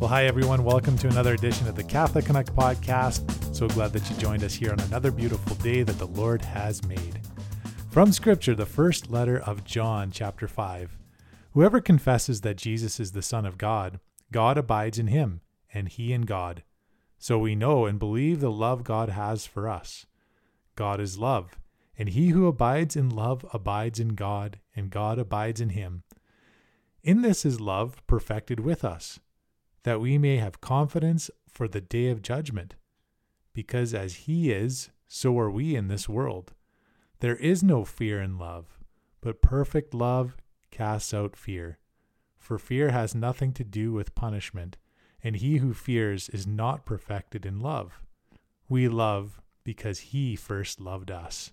Well, hi, everyone. Welcome to another edition of the Catholic Canuck podcast. So glad that you joined us here on another beautiful day that the Lord has made. From Scripture, the first letter of John, chapter 5. Whoever confesses that Jesus is the Son of God, God abides in him, and he in God. So we know and believe the love God has for us. God is love, and he who abides in love abides in God, and God abides in him. In this is love perfected with us that we may have confidence for the day of judgment. Because as He is, so are we in this world. There is no fear in love, but perfect love casts out fear. For fear has nothing to do with punishment, and he who fears is not perfected in love. We love because He first loved us.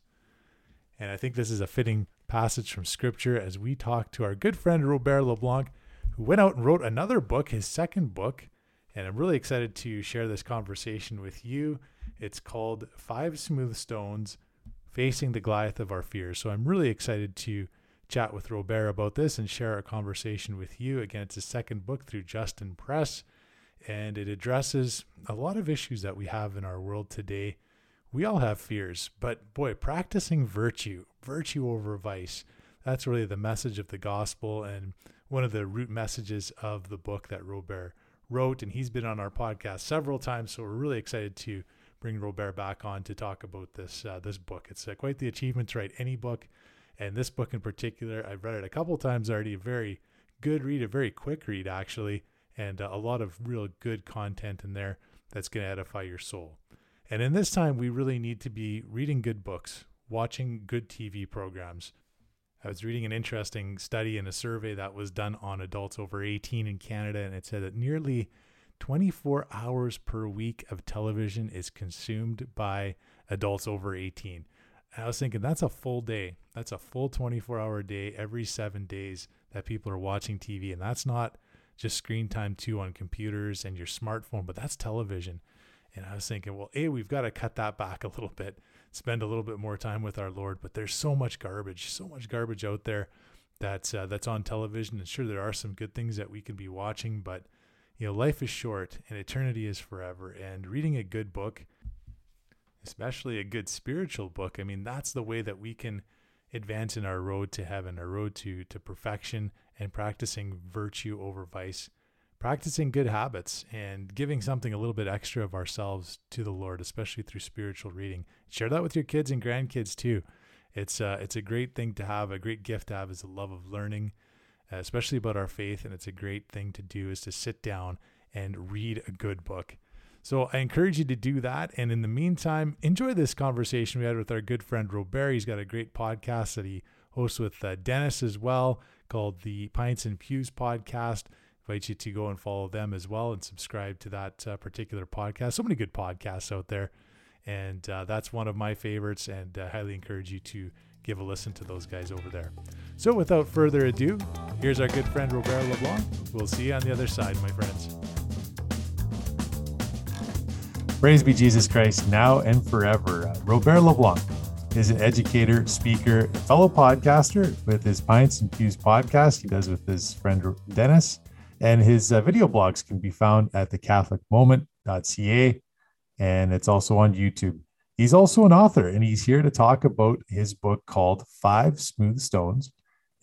And I think this is a fitting passage from Scripture as we talk to our good friend Robert LeBlanc who went out and wrote another book, his second book. And I'm really excited to share this conversation with you. It's called Five Smooth Stones Facing the Goliath of Our Fears. So I'm really excited to chat with Robert about this and share a conversation with you. Again, it's a second book through Justin Press, and it addresses a lot of issues that we have in our world today. We all have fears, but boy, practicing virtue, virtue over vice, that's really the message of the gospel. And one of the root messages of the book that Robert wrote, and he's been on our podcast several times. So we're really excited to bring Robert back on to talk about this uh, this book. It's uh, quite the achievement to write any book, and this book in particular, I've read it a couple times already. A very good read, a very quick read actually, and uh, a lot of real good content in there that's going to edify your soul. And in this time, we really need to be reading good books, watching good TV programs, I was reading an interesting study in a survey that was done on adults over 18 in Canada, and it said that nearly 24 hours per week of television is consumed by adults over 18. And I was thinking that's a full day. That's a full 24 hour day every seven days that people are watching TV. And that's not just screen time too on computers and your smartphone, but that's television. And I was thinking, well, A, we've got to cut that back a little bit spend a little bit more time with our Lord. But there's so much garbage, so much garbage out there that's uh, that's on television. And sure, there are some good things that we can be watching, but you know, life is short and eternity is forever. And reading a good book, especially a good spiritual book, I mean, that's the way that we can advance in our road to heaven, our road to to perfection, and practicing virtue over vice practicing good habits and giving something a little bit extra of ourselves to the Lord, especially through spiritual reading. Share that with your kids and grandkids too. It's uh, it's a great thing to have, a great gift to have is the love of learning, especially about our faith. And it's a great thing to do is to sit down and read a good book. So I encourage you to do that. And in the meantime, enjoy this conversation we had with our good friend Robert. He's got a great podcast that he hosts with uh, Dennis as well called the Pints and Pews podcast invite you to go and follow them as well and subscribe to that uh, particular podcast. So many good podcasts out there. And uh, that's one of my favorites, and uh, highly encourage you to give a listen to those guys over there. So, without further ado, here's our good friend Robert LeBlanc. We'll see you on the other side, my friends. Praise be Jesus Christ, now and forever. Robert LeBlanc is an educator, speaker, fellow podcaster with his Pints and Pews podcast. He does with his friend Dennis. And his uh, video blogs can be found at thecatholicmoment.ca and it's also on YouTube. He's also an author and he's here to talk about his book called Five Smooth Stones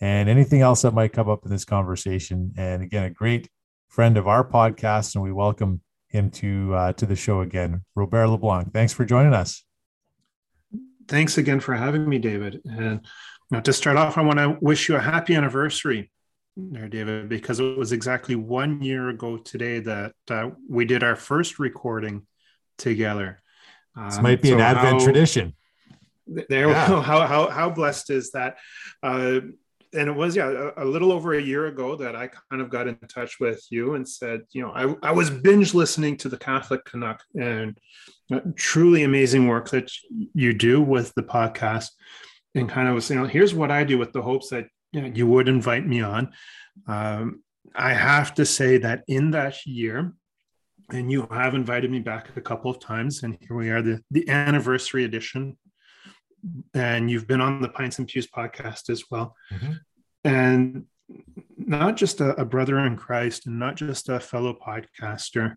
and anything else that might come up in this conversation. And again, a great friend of our podcast, and we welcome him to uh, to the show again. Robert LeBlanc, thanks for joining us. Thanks again for having me, David. And know, to start off, I want to wish you a happy anniversary there, David, because it was exactly one year ago today that uh, we did our first recording together. This um, might be so an Advent how, tradition. There, yeah. how how how blessed is that? Uh, and it was yeah a, a, little over a year ago that I kind of got in touch with you and said, you know, I I was binge listening to the Catholic Canuck and uh, truly amazing work that you do with the podcast, and kind of was you know here's what I do with the hopes that you, you would invite me on. Um, I have to say that in that year, and you have invited me back a couple of times, and here we are, the, the anniversary edition. And you've been on the Pints and Pews podcast as well. Mm-hmm. And not just a, a, brother in Christ and not just a fellow podcaster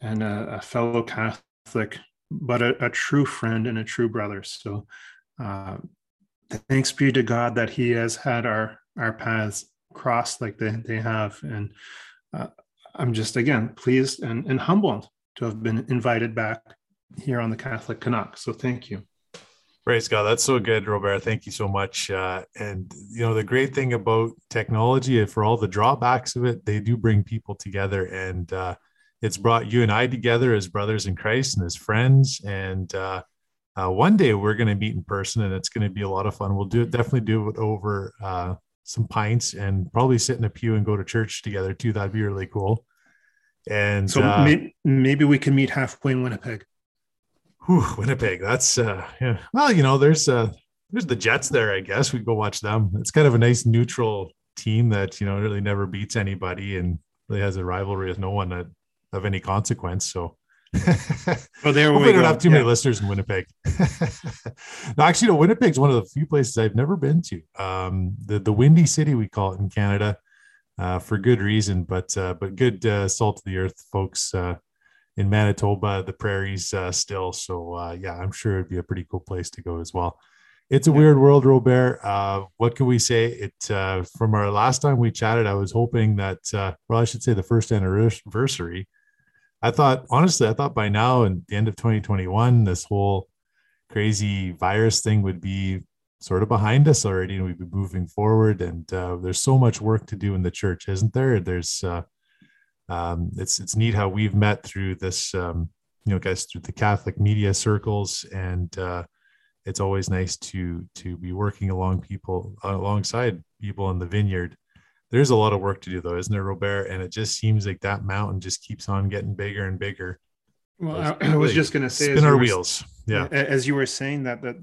and a, a fellow Catholic, but a, a, true friend and a true brother. So uh, thanks be to God that He has had our our paths crossed like they, they have. And uh, I'm just again pleased and, and humbled to have been invited back here on the Catholic Canuck. So thank you. Praise God. That's so good, Robert. Thank you so much. Uh, and, you know, the great thing about technology, for all the drawbacks of it, they do bring people together. And uh, it's brought you and I together as brothers in Christ and as friends. And uh, uh one day we're going to meet in person and it's going to be a lot of fun. We'll do it, definitely do it over uh, some pints and probably sit in a pew and go to church together too. That'd be really cool. And so uh, may- maybe we can meet halfway in Winnipeg. Whew, Winnipeg. That's uh, yeah. Well, you know, there's uh, there's the Jets there. I guess we go watch them. It's kind of a nice neutral team that you know really never beats anybody and really has a rivalry with no one that of any consequence. So. Well, there we, we don't have too yeah. many listeners in Winnipeg. no, actually, no, Winnipeg's one of the few places I've never been to. Um, the the Windy City we call it in Canada, uh, for good reason, but uh, but good uh, salt of the earth folks uh, in Manitoba, the prairies uh, still. So uh, yeah, I'm sure it'd be a pretty cool place to go as well. It's a yeah. weird world, Robert. Uh, what can we say? It uh, from our last time we chatted, I was hoping that uh, well, I should say the first anniversary. I thought honestly, I thought by now and the end of 2021, this whole crazy virus thing would be sort of behind us already, and we'd be moving forward. And uh, there's so much work to do in the church, isn't there? There's um, it's it's neat how we've met through this um, you know guys through the catholic media circles and uh, it's always nice to to be working along people uh, alongside people in the vineyard there's a lot of work to do though isn't there robert and it just seems like that mountain just keeps on getting bigger and bigger well i, I was just going to say spin our wheels yeah as you were saying that that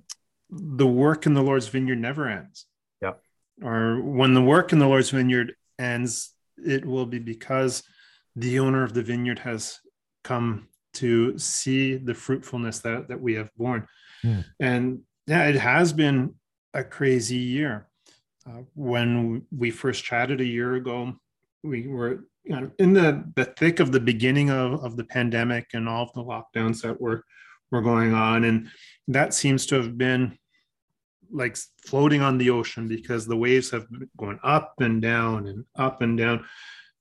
the work in the lord's vineyard never ends yeah or when the work in the lord's vineyard ends it will be because the owner of the vineyard has come to see the fruitfulness that, that we have borne. Mm. And yeah, it has been a crazy year. Uh, when we first chatted a year ago, we were you know, in the, the thick of the beginning of, of the pandemic and all of the lockdowns that were, were going on. And that seems to have been like floating on the ocean because the waves have been going up and down and up and down.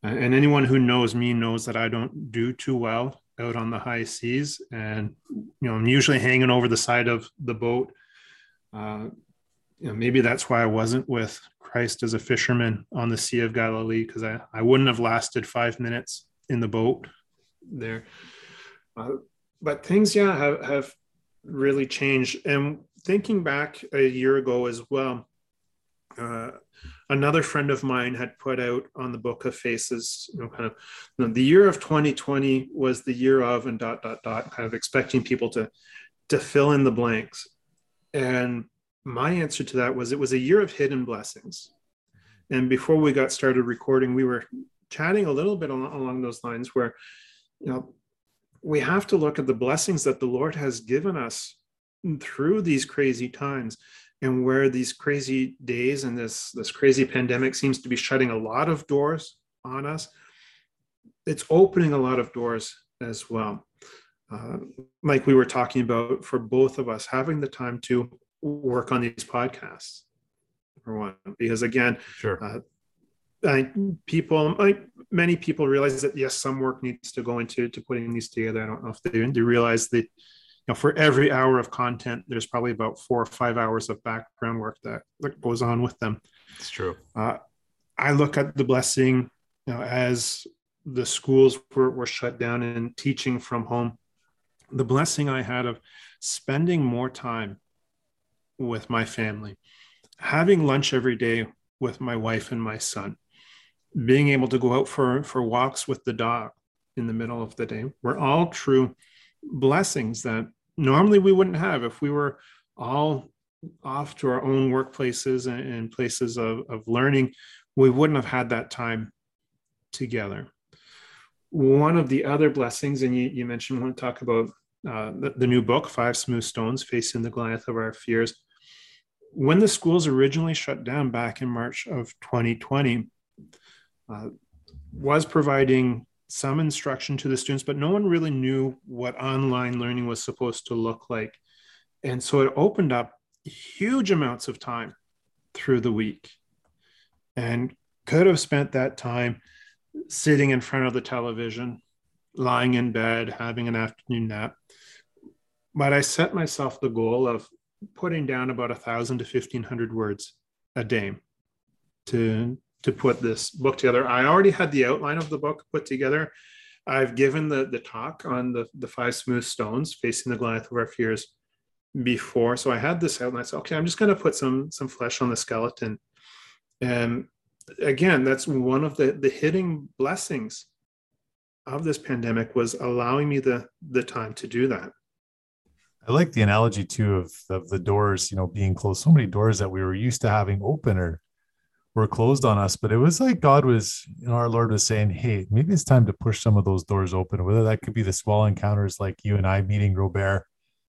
And anyone who knows me knows that I don't do too well out on the high seas. And, you know, I'm usually hanging over the side of the boat. Uh, you know, maybe that's why I wasn't with Christ as a fisherman on the Sea of Galilee, because I, I wouldn't have lasted five minutes in the boat there. Uh, but things, yeah, have, have really changed. And thinking back a year ago as well, uh, another friend of mine had put out on the book of faces you know kind of you know, the year of 2020 was the year of and dot dot dot kind of expecting people to to fill in the blanks and my answer to that was it was a year of hidden blessings. And before we got started recording we were chatting a little bit along, those lines where you know we have to look at the blessings that the lord has given us through these crazy times and where these crazy days and this this crazy pandemic seems to be shutting a lot of doors on us. It's opening a lot of doors as well. Uh, like we were talking about for both of us having the time to work on these podcasts for one because again sure uh, I, people like many people realize that yes some work needs to go into to putting these together i don't know if they, they realize that you know, for every hour of content, there's probably about four or five hours of background work that, that goes on with them. It's true. Uh, I look at the blessing you know, as the schools were, were shut down and teaching from home. The blessing I had of spending more time with my family, having lunch every day with my wife and my son, being able to go out for, for walks with the dog in the middle of the day were all true blessings that normally we wouldn't have if we were all off to our own workplaces and, places of, of learning. We wouldn't have had that time together. One of the other blessings and you, you mentioned want to talk about uh, the, the new book five smooth stones facing the goliath of our fears when the schools originally shut down back in march of 2020 uh, was providing some instruction to the students, but no one really knew what online learning was supposed to look like. And so it opened up huge amounts of time through the week and could have spent that time sitting in front of the television, lying in bed, having an afternoon nap. But I set myself the goal of putting down about a thousand to fifteen hundred words a day to to put this book together. I already had the outline of the book put together. I've given the the talk on the the five smooth stones facing the Goliath of our fears before, so I had this outline. I said, okay, I'm just going to put some some flesh on the skeleton, and again, that's one of the the hidden blessings of this pandemic was allowing me the the time to do that. I like the analogy too of, of the doors, you know, being closed. So many doors that we were used to having open or were closed on us. But it was like God was, you know, our Lord was saying, Hey, maybe it's time to push some of those doors open, whether that could be the small encounters like you and I meeting Robert,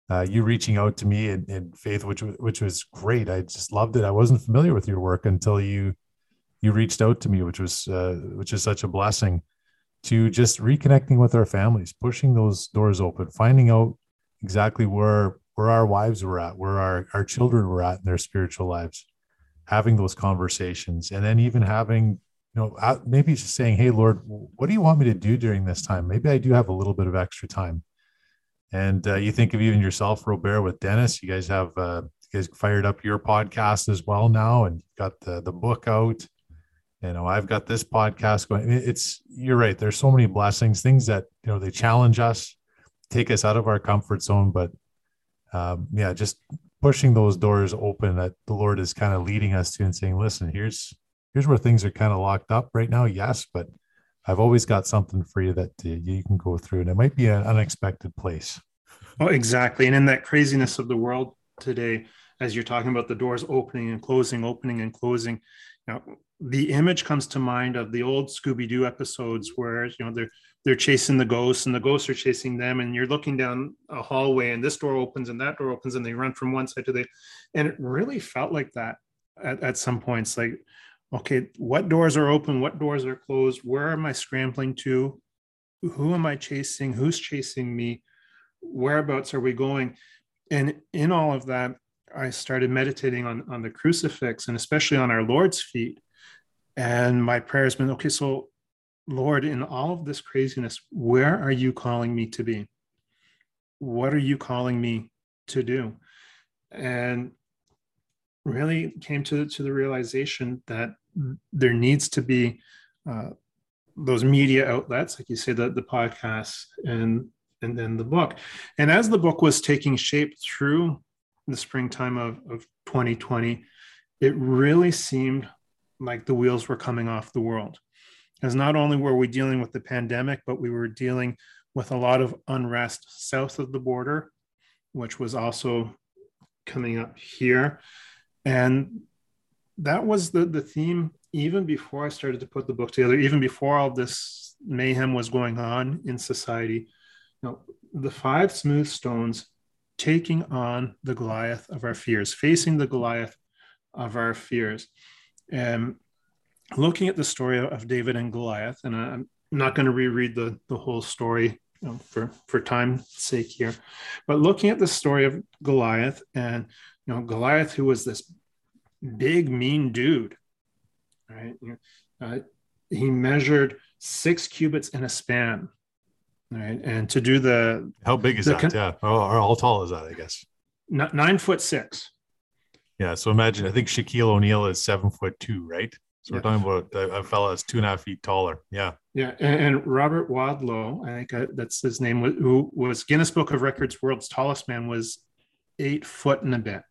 uh, you reaching out to me in faith, which which was great. I just loved it. I wasn't familiar with your work until you you reached out to me, which was uh, which is such a blessing to just reconnecting with our families, pushing those doors open, finding out exactly where where our wives were at, where our, our children were at in their spiritual lives, having those conversations, and then even having, you know, maybe just saying, Hey, Lord, what do you want me to do during this time? Maybe I do have a little bit of extra time. And uh, you think of even yourself, Robert, with Dennis, you guys have, uh, you guys fired up your podcast as well now and got the, the book out. You know, I've got this podcast going. It's, you're right. There's so many blessings, things that, you know, they challenge us take us out of our comfort zone. But um, yeah, just pushing those doors open that the Lord is kind of leading us to and saying, listen, here's here's where things are kind of locked up right now. Yes, but I've always got something for you that uh, you can go through, and it might be an unexpected place. Oh, exactly. And in that craziness of the world today, as you're talking about the doors opening and closing, opening and closing, you know, the image comes to mind of the old Scooby Doo episodes where you know they're they're chasing the ghosts and the ghosts are chasing them and you're looking down a hallway and this door opens and that door opens and they run from one side to the and it really felt like that at, at some points like okay what doors are open what doors are closed where am i scrambling to who am i chasing who's chasing me whereabouts are we going? And in all of that i started meditating on on the crucifix and especially on our lord's feet and my prayer has been okay so Lord, in all of this craziness, where are you calling me to be? What are you calling me to do? And really came to, to the realization that there needs to be uh, those media outlets, like you say, the, the podcast and and then the book. And as the book was taking shape through the springtime of, of 2020, it really seemed like the wheels were coming off the world because not only were we dealing with the pandemic, but we were dealing with a lot of unrest south of the border, which was also coming up here. And that was the, the theme even before I started to put the book together, even before all this mayhem was going on in society. You know, the five smooth stones taking on the Goliath of our fears, facing the Goliath of our fears. And looking at the story of David and Goliath, and I'm not going to reread the, the whole story you know, for, for time's sake here, but looking at the story of Goliath and, you know, Goliath, who was this big, mean dude, right? Uh, he measured six cubits in a span, right? And to do the how big is that? Yeah, or, or how tall is that? I guess nine foot six. Yeah, so imagine I think Shaquille O'Neal is seven foot two, right? So yeah. we're talking about a, a fella that's two and a half feet taller. Yeah. Yeah. And, and Robert Wadlow, I think uh, that's his name, who was Guinness Book of Records world's tallest man, was eight foot and a bit.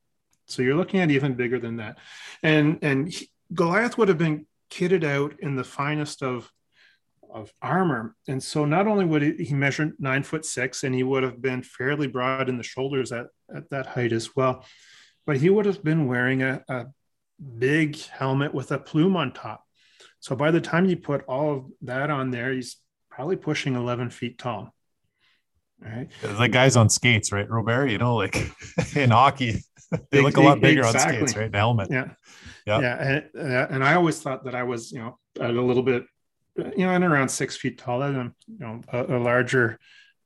So you're looking at even bigger than that. And and he, Goliath would have been kitted out in the finest of of armor. And so not only would he, he measure nine foot six, and he would have been fairly broad in the shoulders at, at that height as well, but he would have been wearing a, a big helmet with a plume on top. So by the time you put all of that on there, he's probably pushing 11 feet tall. Right. Like guys on skates, right? Robert, you know, like in hockey, they look a lot bigger exactly. on skates, right? The helmet. Yeah. Yeah. Yeah. And, uh, and I always thought that I was, you know, a little bit you know, and around six feet taller than you know a, a larger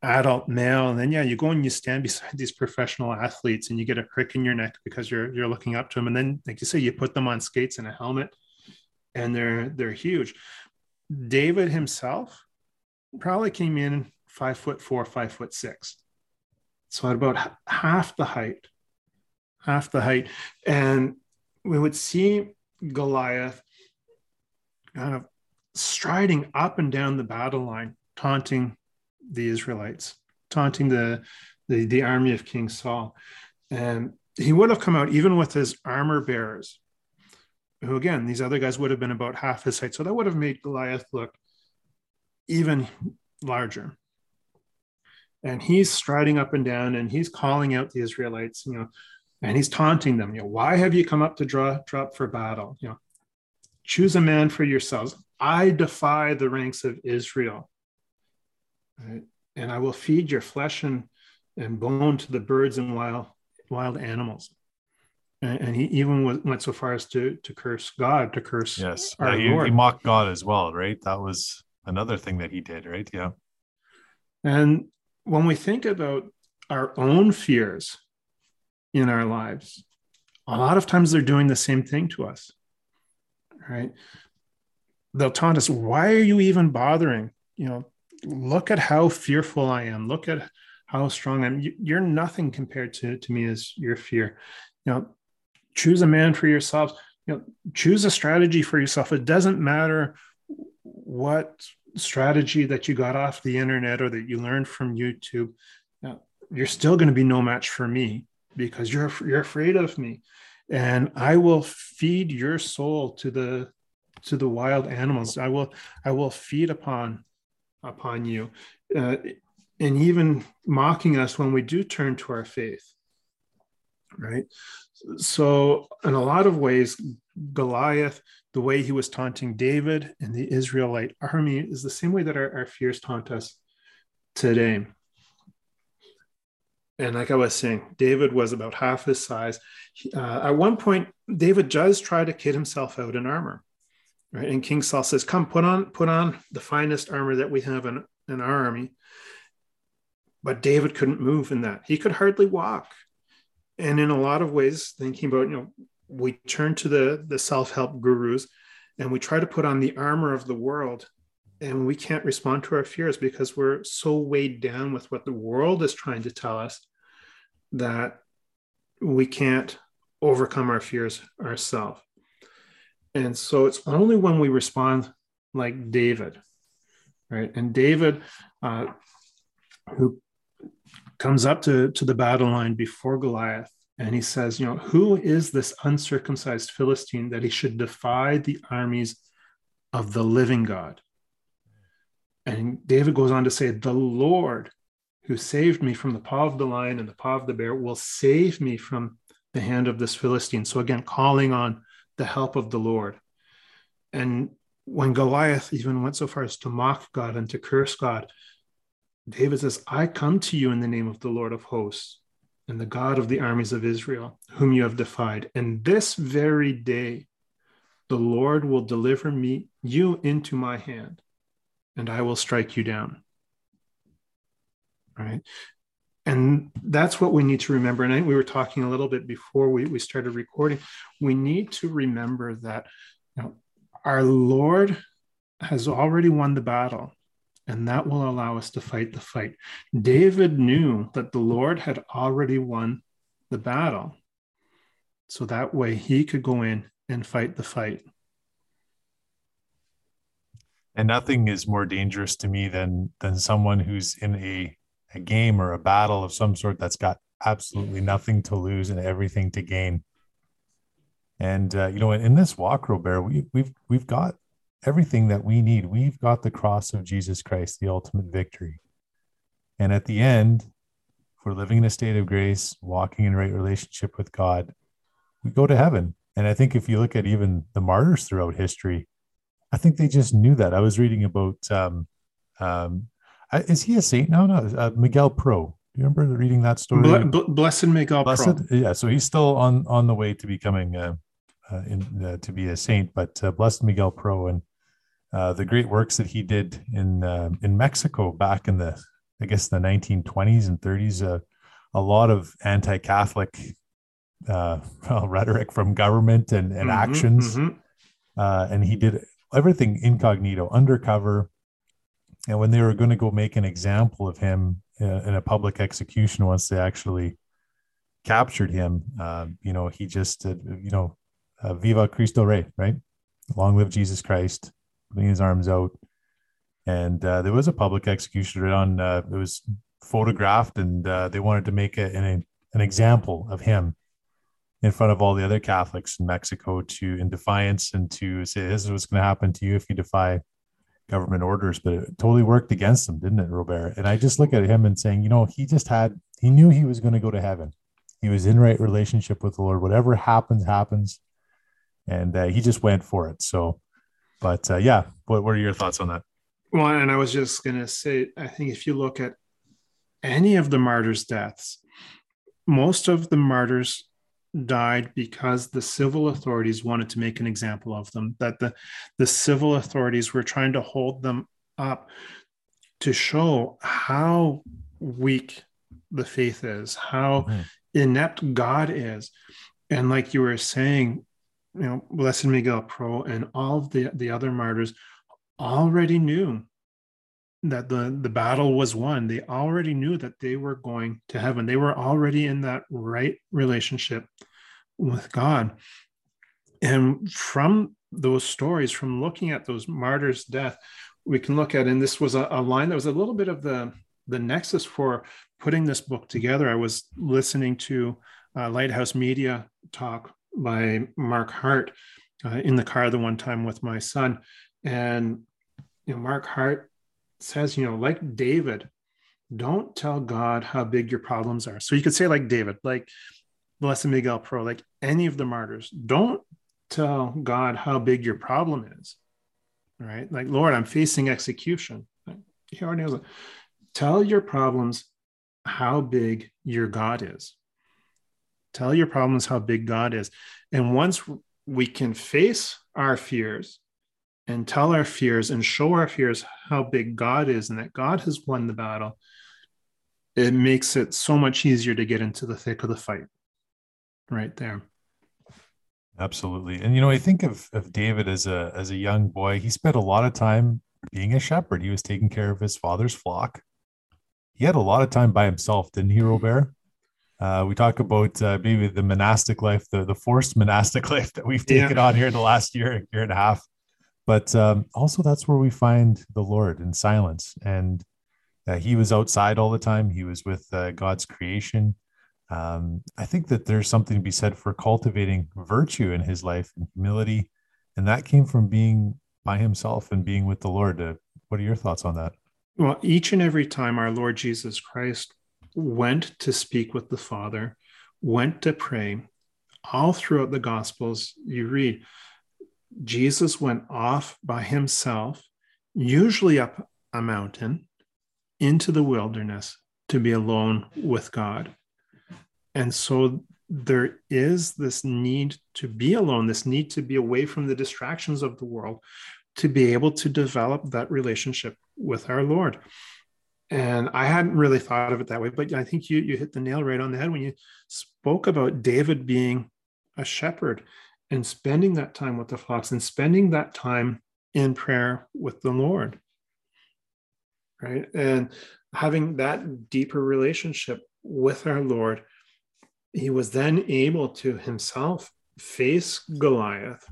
adult male and then yeah you go and you stand beside these professional athletes and you get a crick in your neck because you're you're looking up to them and then like you say you put them on skates and a helmet and they're they're huge. David himself probably came in five foot four five foot six. So at about half the height half the height. And we would see goliath kind of striding up and down the battle line taunting the Israelites, taunting the, the, the army of King Saul. And he would have come out even with his armor bearers, who again, these other guys would have been about half his height. So that would have made Goliath look even larger. And he's striding up and down and he's calling out the Israelites, you know, and he's taunting them, you know, why have you come up to draw drop for battle? You know, choose a man for yourselves. I defy the ranks of Israel. Right? And I will feed your flesh and, and bone to the birds and wild, wild animals. And, and he even went so far as to, to curse God, to curse yes. Our yeah, he, he mocked God as well, right? That was another thing that he did, right? Yeah. And when we think about our own fears in our lives, a lot of times they're doing the same thing to us, right? They'll taunt us, why are you even bothering? You know, look at how fearful I am. Look at how strong I'm. You're nothing compared to, to me as your fear. You know, choose a man for yourself. You know, choose a strategy for yourself. It doesn't matter what strategy that you got off the internet or that you learned from YouTube. You know, you're still going to be no match for me because you're you're afraid of me, and I will feed your soul to the to the wild animals. I will I will feed upon upon you, uh, and even mocking us when we do turn to our faith. Right. So, in a lot of ways, Goliath, the way he was taunting David and the Israelite army, is the same way that our, our fears taunt us today. And like I was saying, David was about half his size. Uh, at one point, David does try to kid himself out in armor. Right? And King Saul says, Come, put on, put on the finest armor that we have in, in our army. But David couldn't move in that. He could hardly walk. And in a lot of ways, thinking about, you know, we turn to the, the self-help gurus and we try to put on the armor of the world and we can't respond to our fears because we're so weighed down with what the world is trying to tell us that we can't overcome our fears ourselves. And so it's only when we respond like David, right? And David, uh, who comes up to, to the battle line before Goliath, and he says, You know, who is this uncircumcised Philistine that he should defy the armies of the living God? And David goes on to say, The Lord who saved me from the paw of the lion and the paw of the bear will save me from the hand of this Philistine. So again, calling on the help of the Lord. And when Goliath even went so far as to mock God and to curse God, David says, I come to you in the name of the Lord of hosts and the God of the armies of Israel, whom you have defied. And this very day, the Lord will deliver me, you into my hand, and I will strike you down. Right. And that's what we need to remember. And I we were talking a little bit before we, we started recording. We need to remember that you know, our Lord has already won the battle, and that will allow us to fight the fight. David knew that the Lord had already won the battle. So that way he could go in and fight the fight. And nothing is more dangerous to me than than someone who's in a a game or a battle of some sort that's got absolutely nothing to lose and everything to gain. And uh, you know, in, in this walk, Robert, we, we've we've got everything that we need. We've got the cross of Jesus Christ, the ultimate victory. And at the end, if we're living in a state of grace, walking in right relationship with God, we go to heaven. And I think if you look at even the martyrs throughout history, I think they just knew that. I was reading about um, um, is he a saint now? No, uh, Miguel Pro. Do you remember reading that story? blessed Miguel blessed, Pro. Yeah, so he's still on on the way to becoming uh, uh, in, uh, to be a saint, but uh, blessed Miguel Pro, and uh, the great works that he did in in Mexico back in the I guess the 1920s and 30s. Uh, a lot of anti-Catholic uh, well, rhetoric from government and, and mm-hmm, actions, mm-hmm. Uh, and he did everything incognito, undercover. And when they were going to go make an example of him uh, in a public execution, once they actually captured him, you know, he just, you know, "Viva Cristo Rey," right? Long live Jesus Christ putting his arms out. And uh, there was a public execution on. Uh, it was photographed, and uh, they wanted to make a, an an example of him in front of all the other Catholics in Mexico to in defiance and to say this is what's going to happen to you if you defy government orders. But it totally worked against him, didn't it, Robert? And I just look at him and saying, you know, he just had he knew he was going to go to heaven. He was in right relationship with the Lord. Whatever happens, happens, and uh, he just went for it. So but uh, yeah, what, what are your thoughts on that? Well, and I was just going to say, I think if you look at any of the martyrs' deaths, most of the martyrs died because the civil authorities wanted to make an example of them, that the, the civil authorities were trying to hold them up to show how weak the faith is, how mm-hmm. inept God is. And like you were saying, you know, Blessed Miguel Pro and all of the, the other martyrs already knew that the, the battle was won. They already knew that they were going to heaven. They were already in that right relationship with God. And from those stories, from looking at those martyrs' death, we can look at, and this was a, a line that was a little bit of the, the nexus for putting this book together. I was listening to uh, Lighthouse Media talk by Mark Hart uh, in the car the one time with my son. And you know, Mark Hart says, you know, like David, don't tell God how big your problems are. So you could say, like David, like Blessed Miguel Pro, like any of the martyrs, don't tell God how big your problem is. Right? Like, Lord, I'm facing execution. He already knows it. Tell your problems how big your God is. Tell your problems how big God is. And once we can face our fears and tell our fears and show our fears how big God is and that God has won the battle, it makes it so much easier to get into the thick of the fight right there. Absolutely. And you know, I think of, of David as a as a young boy, he spent a lot of time being a shepherd. He was taking care of his father's flock. He had a lot of time by himself, didn't he, Robert? Uh, we talk about uh, maybe the monastic life, the, the forced monastic life that we've taken yeah. on here in the last year, year and a half. But um, also, that's where we find the Lord in silence. And uh, he was outside all the time, he was with uh, God's creation. Um, I think that there's something to be said for cultivating virtue in his life and humility. And that came from being by himself and being with the Lord. Uh, what are your thoughts on that? Well, each and every time our Lord Jesus Christ went to speak with the Father, went to pray. All throughout the Gospels, you read Jesus went off by himself, usually up a mountain, into the wilderness to be alone with God. And so there is this need to be alone, this need to be away from the distractions of the world, to be able to develop that relationship with our Lord. And I hadn't really thought of it that way, but I think you you hit the nail right on the head when you spoke about David being a shepherd and spending that time with the flocks and spending that time in prayer with the Lord. Right? And having that deeper relationship with our Lord, he was then able to himself face Goliath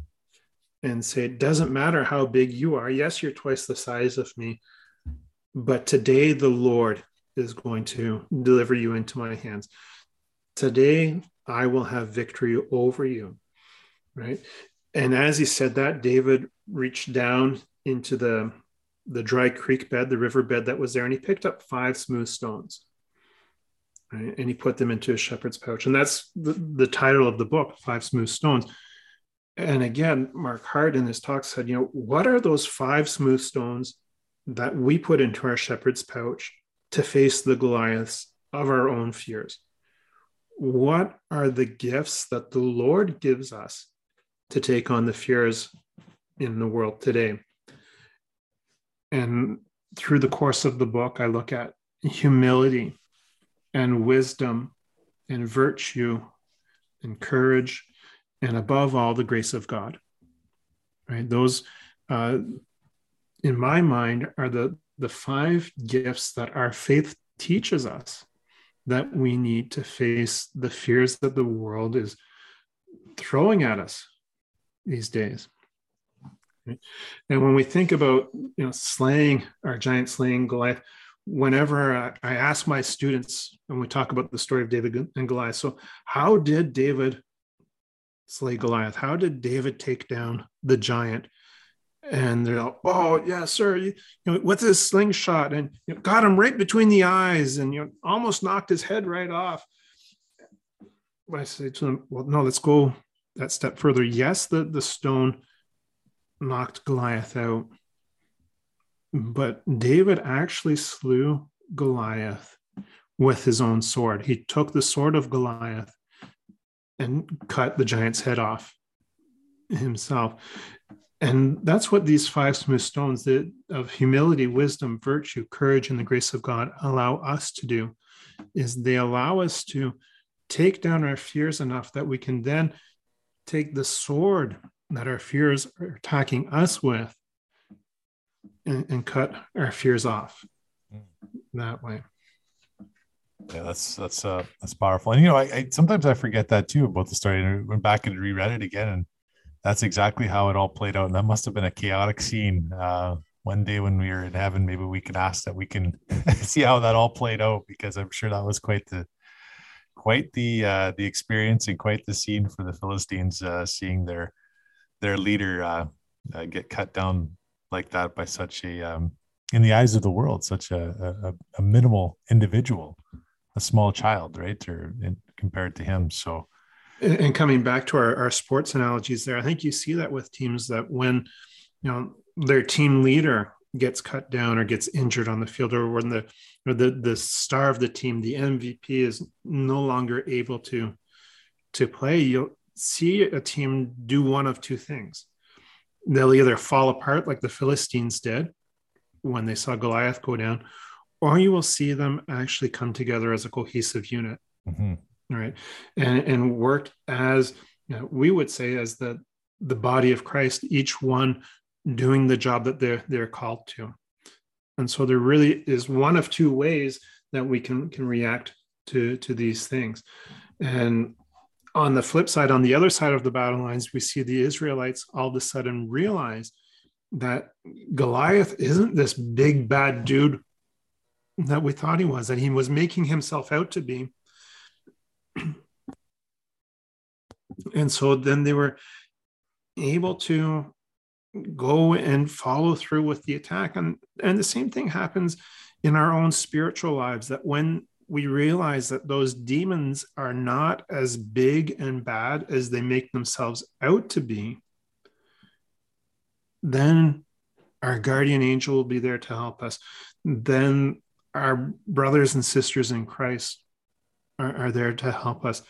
and say, It doesn't matter how big you are. Yes, you're twice the size of me, but today the Lord is going to deliver you into my hands. Today I will have victory over you. Right. And as he said that, David reached down into the the dry creek bed, the river bed that was there, and he picked up five smooth stones. Right? And he put them into his shepherd's pouch. And that's the, the title of the book, Five Smooth Stones. And again, Mark Hart in his talk said, you know, what are those five smooth stones that we put into our shepherd's pouch to face the Goliaths of our own fears? What are the gifts that the Lord gives us to take on the fears in the world today? And through the course of the book, I look at humility and wisdom and virtue and courage, and above all, the grace of God. Right? Those, uh, in my mind, are the, the five gifts that our faith teaches us that we need to face the fears that the world is throwing at us these days. And when we think about you know slaying our giant slaying Goliath, whenever I, ask my students when we talk about the story of David and Goliath, so how did David slay Goliath? How did David take down the giant? And they're like, "Oh yeah, sir, you, you know, with his slingshot, and you know, got him right between the eyes, and you know, almost knocked his head right off." I say to them, "Well, no, let's go that step further. Yes, the the stone knocked Goliath out, but David actually slew Goliath with his own sword. He took the sword of Goliath and cut the giant's head off himself. And that's what these five smooth stones of humility, wisdom, virtue, courage, and the grace of God allow us to do is they allow us to take down our fears enough that we can then take the sword that our fears are attacking us with and, and cut our fears off mm. that way. Yeah, that's that's uh that's powerful. And you know, I, I, sometimes I forget that too about the story. And I went back and reread it again, and that's exactly how it all played out. And that must have been a chaotic scene. Uh, one day when we were in heaven, maybe we can ask that we can see how that all played out because I'm sure that was quite the quite the uh, the experience and quite the scene for the Philistines, uh, seeing their their leader uh, uh, get cut down like that by such a um, in the eyes of the world, such a, a, a minimal individual, a small child, right? Or in, compared to him, so. And coming back to our, our sports analogies there, I think you see that with teams that when you know their team leader gets cut down or gets injured on the field or when the or the the star of the team the mvp is no longer able to to play you'll see a team do one of two things they'll either fall apart like the philistines did when they saw goliath go down or you will see them actually come together as a cohesive unit mm-hmm. right and and work as you know, we would say as the the body of christ each one doing the job that they're they're called to. And so there really is one of two ways that we can can react to to these things. And on the flip side on the other side of the battle lines we see the israelites all of a sudden realize that goliath isn't this big bad dude that we thought he was that he was making himself out to be. And so then they were able to go and follow through with the attack. And and the same thing happens in our own spiritual lives that when we realize that those demons are not as big and bad as they make themselves out to be then our guardian angel will be there to help us. Then our brothers and sisters in christ are, are there to help us.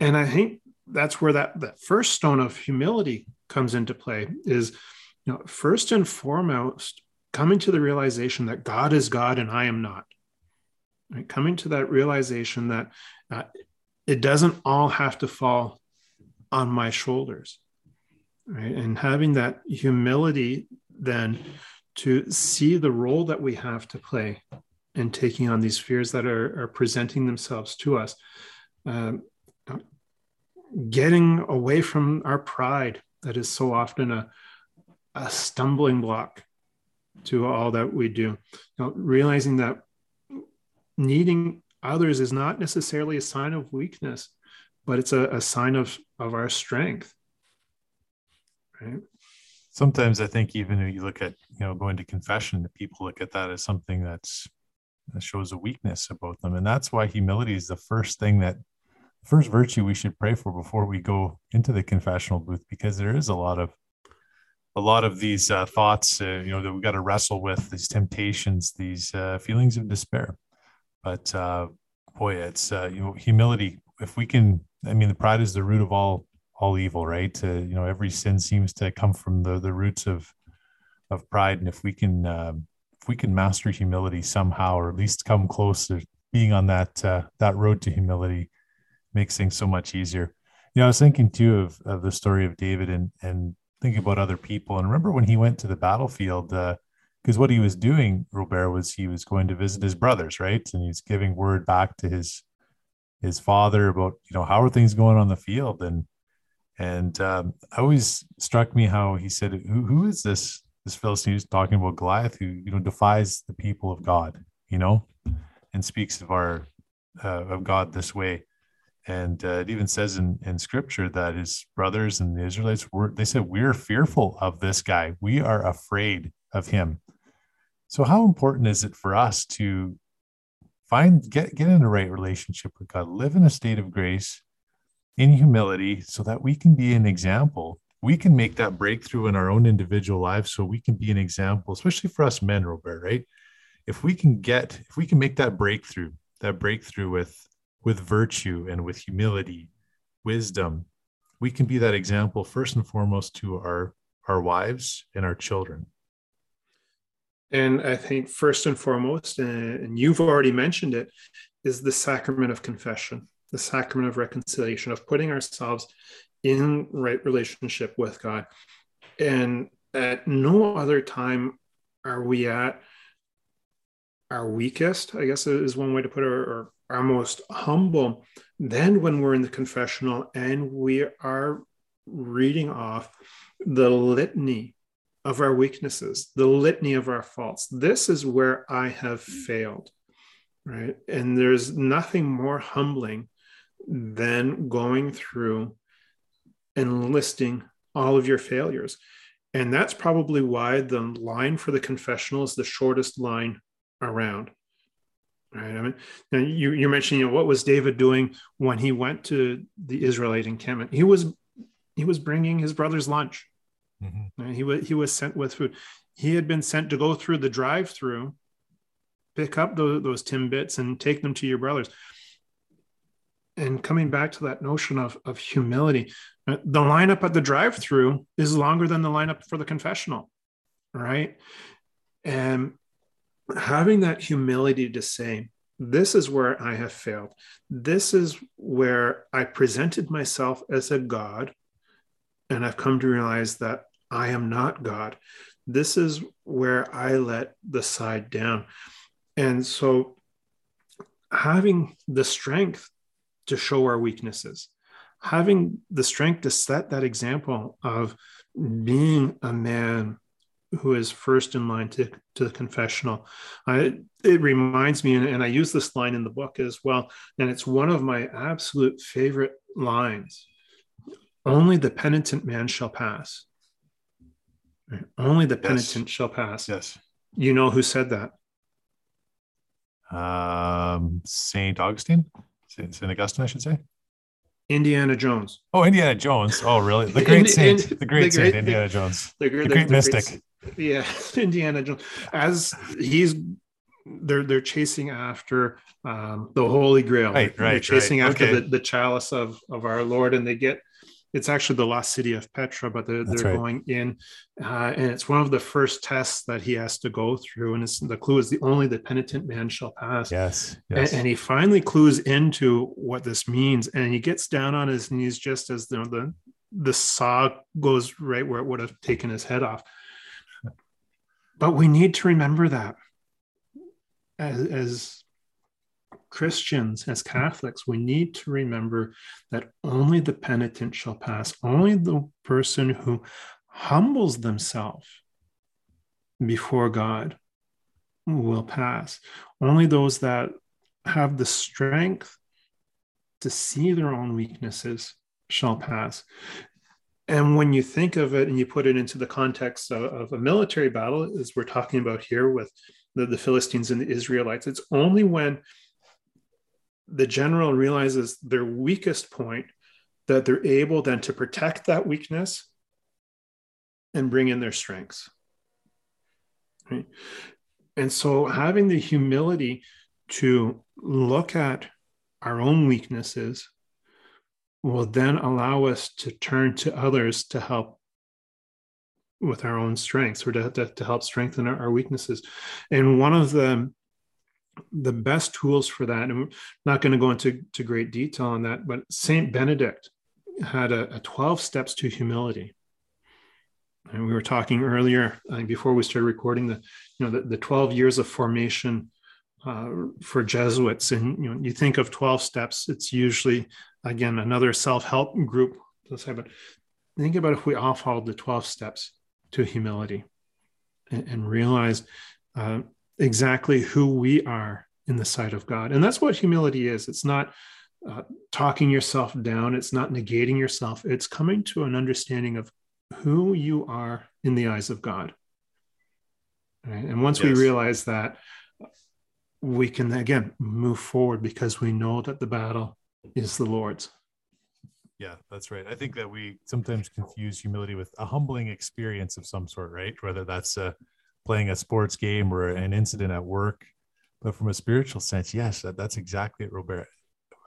And i think that's where that, that first stone of humility comes into play is you know first and foremost coming to the realization that god is god and i am not right? coming to that realization that uh, it doesn't all have to fall on my shoulders right and having that humility then to see the role that we have to play in taking on these fears that are, are presenting themselves to us um, getting away from our pride that is so often a, a stumbling block to all that we do. You know, realizing that needing others is not necessarily a sign of weakness, but it's a, a sign of, of our strength. Right. Sometimes I think even when you look at, you know, going to confession, people look at that as something that's that shows a weakness about them. And that's why humility is the first thing that first virtue we should pray for before we go into the confessional booth because there is a lot of a lot of these uh, thoughts uh, you know that we've got to wrestle with these temptations these uh, feelings of despair but uh, boy it's uh, you know humility if we can i mean the pride is the root of all all evil right you know every sin seems to come from the the roots of of pride. And if we can, um, if we can master humility somehow, or at least come close to being on that uh, that road to humility, makes things so much easier. You know, I was thinking too of, of the story of David and and thinking about other people. And remember when he went to the battlefield, because uh, what he was doing, Robert, was he was going to visit his brothers, right? And he's giving word back to his his father about you know how are things going on the field and and um, always struck me how he said who, who is this this philistine who's talking about goliath who you know defies the people of god you know and speaks of our uh, of god this way and uh, it even says in, in scripture that his brothers and the israelites were they said we're fearful of this guy we are afraid of him so how important is it for us to find get get in a right relationship with God, live in a state of grace, in humility, so that we can be an example. We can make that breakthrough in our own individual lives, so we can be an example, especially for us men, Robert. Right? If we can get, if we can make that breakthrough, that breakthrough with with virtue and with humility, wisdom, we can be that example first and foremost to our our wives and our children. And I think first and foremost, uh, and you've already mentioned it, is the sacrament of confession, the sacrament of reconciliation, of putting ourselves in right relationship with God. And at no other time are we at our weakest, I guess is one way to put it, or our most humble, then when we're in the confessional and we are reading off the litany of our weaknesses, the litany of our faults. This is where I have failed, right? And there's nothing more humbling than going through and listing all of your failures. And that's probably why the line for the confessional is the shortest line around. Right. I mean, you, you're mentioning, you know, what was David doing when he went to the Israelite encampment? He was he was bringing his brother's lunch. Mm-hmm. He was he was sent with food. He had been sent to go through the drive-through, pick up those, those timbits and take them to your brothers. And coming back to that notion of, of humility, uh, the lineup at the drive-through is longer than the lineup for the confessional, right? And having that humility to say, this is where I have failed. This is where I presented myself as a God. And I've come to realize that I am not God. This is where I let the side down. And so having the strength to show our weaknesses, having the strength to set that example of being a man who is first in line to, to the confessional. I, it reminds me, and, I use this line in the book as well, and it's one of my absolute favorite lines. Only the penitent man shall pass. Only the penitent yes. shall pass. Yes. You know who said that? Um, Saint Augustine, Saint Augustine, I should say. Indiana Jones. Oh, Indiana Jones. Oh, really? The great in, saint, in, the great the saint, great, Indiana Jones, the, the, the great mystic. Yeah, Indiana Jones. As he's, they're they're chasing after um, the Holy Grail. Right, right. They're chasing right. after okay. the, the chalice of of our Lord, and they get it's actually the lost city of Petra, but they're, they're right. going in, uh, and it's one of the first tests that he has to go through. And the clue is the only the penitent man shall pass. Yes, yes. And, and, he finally clues into what this means, and he gets down on his knees just as the the, the saw goes right where it would have taken his head off. But we need to remember that as, as Christians, as Catholics, we need to remember that only the penitent shall pass, only the person who humbles themselves before God will pass. Only those that have the strength to see their own weaknesses shall pass. And when you think of it and you put it into the context of, of a military battle, as we're talking about here with the, the Philistines and the Israelites, it's only when the general realizes their weakest point that they're able then to protect that weakness and bring in their strengths. Right? And so having the humility to look at our own weaknesses will then allow us to turn to others to help with our own strengths or to, to, to help strengthen our, our, weaknesses. And one of the the best tools for that, and I'm not going to go into to great detail on that, but Saint Benedict had a, a 12 steps to humility. And we were talking earlier uh, before we started recording the, you know, the, the 12 years of formation uh, for Jesuits. And you know, you think of 12 steps, it's usually again another self-help group. Let's say, but think about if we all followed the 12 steps to humility and, and realize uh, exactly who we are in the sight of God. And that's what humility is. It's not uh, talking yourself down, it's not negating yourself, it's coming to an understanding of who you are in the eyes of God. Right? And once yes. we realize that, we can again move forward because we know that the battle is the Lord's. Yeah, that's right. I think that we sometimes confuse humility with a humbling experience of some sort, right? Whether that's uh, playing a sports game or an incident at work. But from a spiritual sense, yes, that, that's exactly it, Robert.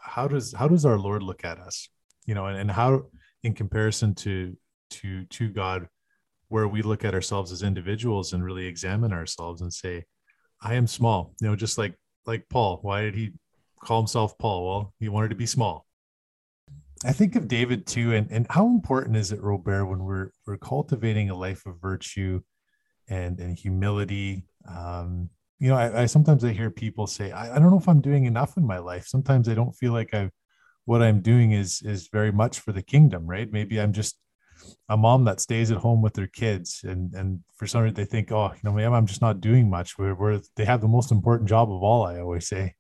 How does how does our Lord look at us? You know, and, and how in comparison to to to God, where we look at ourselves as individuals and really examine ourselves and say, I am small. You know, just like like Paul. Why did he call himself Paul? Well, he wanted to be small. I think of David too, and, and how important is it, Robert, when we're we're cultivating a life of virtue and and humility. Um, you know, I, I, sometimes I hear people say, I, I don't know if I'm doing enough in my life. Sometimes I don't feel like I've what I'm doing is is very much for the kingdom, right? Maybe I'm just a mom that stays at home with their kids and and for some reason they think oh you know maybe i'm just not doing much where, they have the most important job of all i always say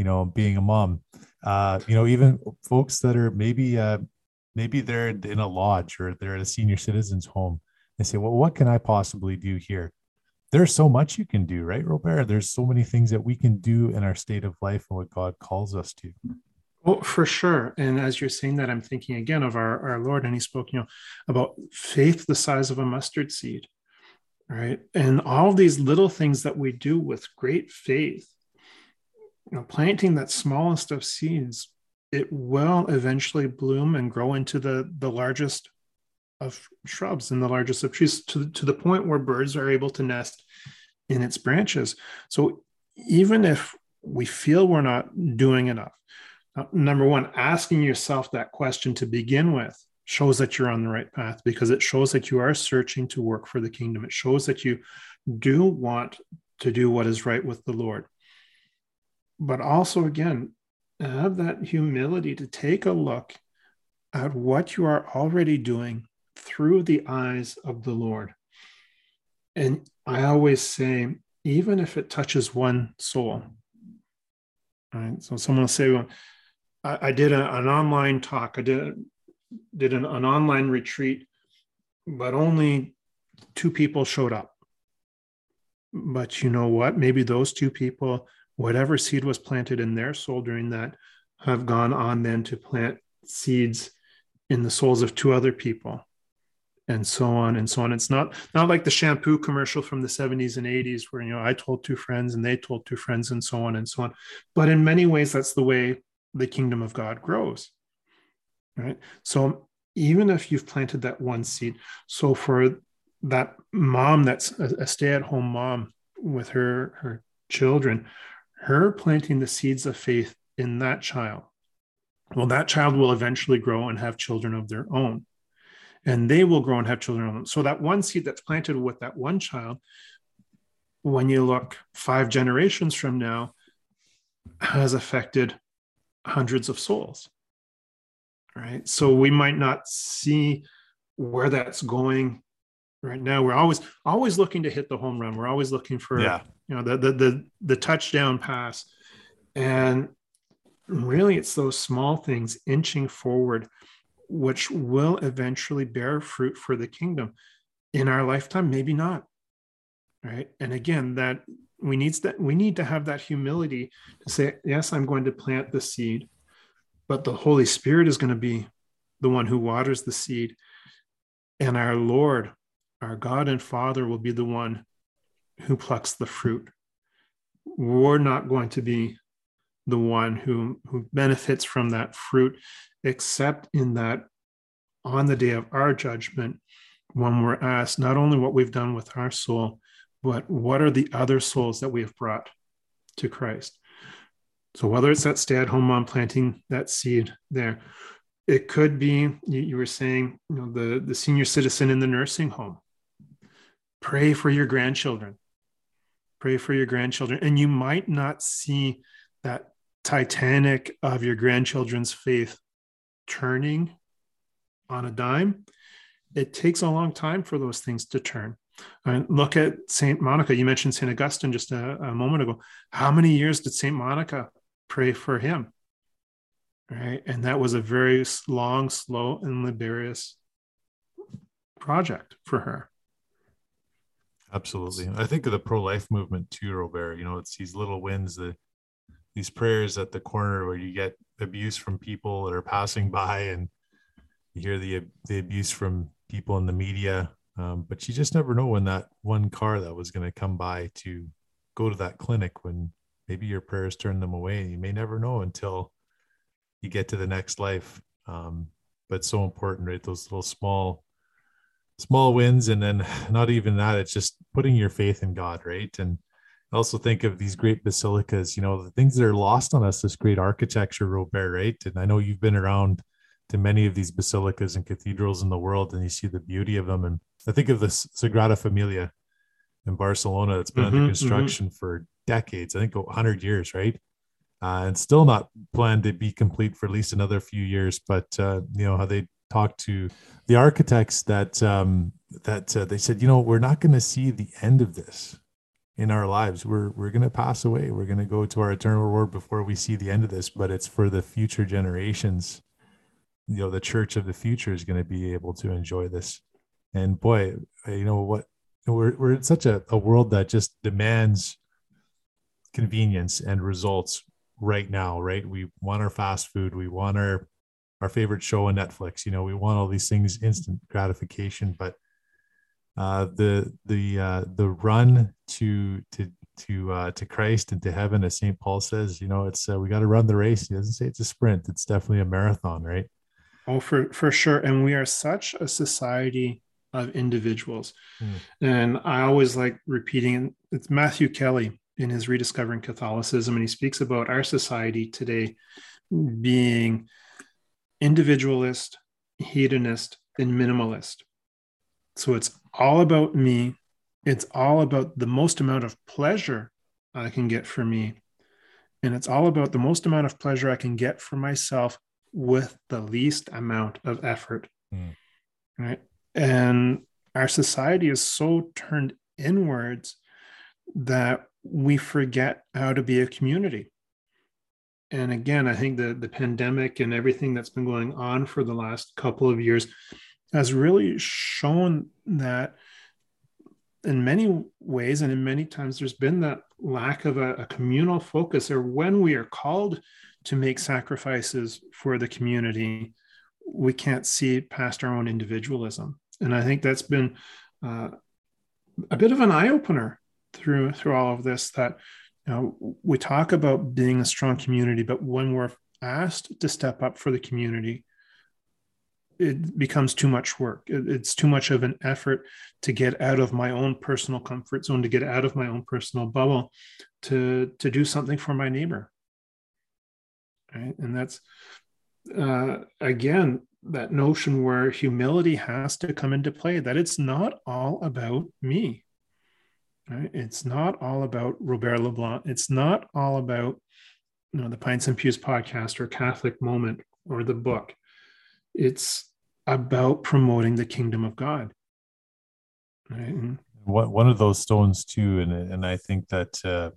you know being a mom uh you know even folks that are maybe uh maybe they're in a lodge or they're at a senior citizens home they say well what can i possibly do here there's so much you can do right robert there's so many things that we can do in our state of life and what god calls us to well, for sure. And as you're saying that, I'm thinking again of our, our Lord, and he spoke, you know, about faith the size of a mustard seed, right? And all these little things that we do with great faith, you know, planting that smallest of seeds, it will eventually bloom and grow into the the largest of shrubs and the largest of trees to, to the point where birds are able to nest in its branches. So even if we feel we're not doing enough, number one, asking yourself that question to begin with shows that you're on the right path because it shows that you are searching to work for the kingdom. It shows that you do want to do what is right with the Lord. But also, again, have that humility to take a look at what you are already doing through the eyes of the Lord. And I always say, even if it touches one soul, right? So someone will say, well, I, I did a, an online talk. I did did an, an online retreat, but only two people showed up. But you know what? Maybe those two people, whatever seed was planted in their soul during that, have gone on then to plant seeds in the souls of two other people and so on and so on it's not not like the shampoo commercial from the 70s and 80s where you know i told two friends and they told two friends and so on and so on but in many ways that's the way the kingdom of God grows. Right. So even if you've planted that one seed, so for that mom that's a, stay-at-home mom with her her children, her planting the seeds of faith in that child. Well, that child will eventually grow and have children of their own. And they will grow and have children of own. So that one seed that's planted with that one child, when you look five generations from now, has affected hundreds of souls right so we might not see where that's going right now we're always always looking to hit the home run we're always looking for yeah. You know the, the the the touchdown pass. And really it's those small things inching forward which will eventually bear fruit for the kingdom in our lifetime maybe not right? And again that we needs that we need to have that humility to say yes i'm going to plant the seed but the holy spirit is going to be the one who waters the seed. And our lord our god and father will be the one who plucks the fruit we're not going to be the one who who benefits from that fruit except in that on the day of our judgment when we're asked not only what we've done with our soul, but what are the other souls that we have brought to Christ? So whether it's that stay-at-home mom planting that seed there, it could be you, you were saying, you know, the the senior citizen in the nursing home. Pray for your grandchildren. Pray for your grandchildren, and you might not see that Titanic of your grandchildren's faith turning on a dime. It takes a long time for those things to turn. And look at Saint Monica. You mentioned Saint Augustine just a, a moment ago. How many years did Saint Monica pray for him. Right. And that was a very long, slow, and laborious project for her. Absolutely. I think of the pro life movement too, Robert. You know, it's these little wins, the these prayers at the corner where you get abuse from people that are passing by and you hear the the abuse from people in the media. Um, but you just never know when that one car that was going to come by to go to that clinic when maybe your prayers turn them away. You may never know until you get to the next life. Um, but so important, right? Those little small, small wins, and then not even that. It's just putting your faith in God, right? And I also think of these great basilicas. You know, the things that are lost on us. This great architecture, Robert, right? And I know you've been around to many of these basilicas and cathedrals in the world, and you see the beauty of them. And I think of the Sagrada Familia in Barcelona that's been mm-hmm, under mm-hmm. construction mm-hmm. for decades, I think 100 years, right? Uh, and still not planned to be complete for at least another few years. But uh, you know how they talked to the architects that um, that uh, they said, you know, we're not going to see the end of this in our lives. We're we're going to pass away. We're going to go to our eternal reward before we see the end of this. But it's for the future generations. You know, the church of the future is going to be able to enjoy this. And boy, you know what? We're we're in such a, a world that just demands convenience and results right now, right? We want our fast food, we want our our favorite show on Netflix. You know, we want all these things instant gratification, but uh, the the uh, the run to to to uh, to Christ and to heaven, as Saint Paul says, you know, it's uh, we got to run the race. He doesn't say it's a sprint; it's definitely a marathon, right? Oh, for for sure. And we are such a society of individuals, mm. and I always like repeating. It's Matthew Kelly in his Rediscovering Catholicism, and he speaks about our society today being individualist, hedonist, and minimalist. So it's all about me. It's all about the most amount of pleasure I can get for me. And it's all about the most amount of pleasure I can get for myself with the least amount of effort. Mm. Right. And our society is so turned inwards that we forget how to be a community. And again, I think the, the pandemic and everything that's been going on for the last couple of years has really shown that in many ways and in many times there's been that lack of a, a, communal focus or when we are called to make sacrifices for the community we can't see past our own individualism. And i think that's been uh, a bit of an eye-opener through through all of this that know, we talk about being a strong community, but when we're asked to step up for the community, it becomes too much work. It's too much of an effort to get out of my own personal comfort zone, to get out of my own personal bubble, to to do something for my neighbor. Right, and that's uh, again that notion where humility has to come into play. That it's not all about me. Right? It's not all about Robert LeBlanc. It's not all about you know the Pints and Pews podcast or Catholic Moment or the book. It's about promoting the kingdom of God. Right? One of those stones too, and and I think that uh,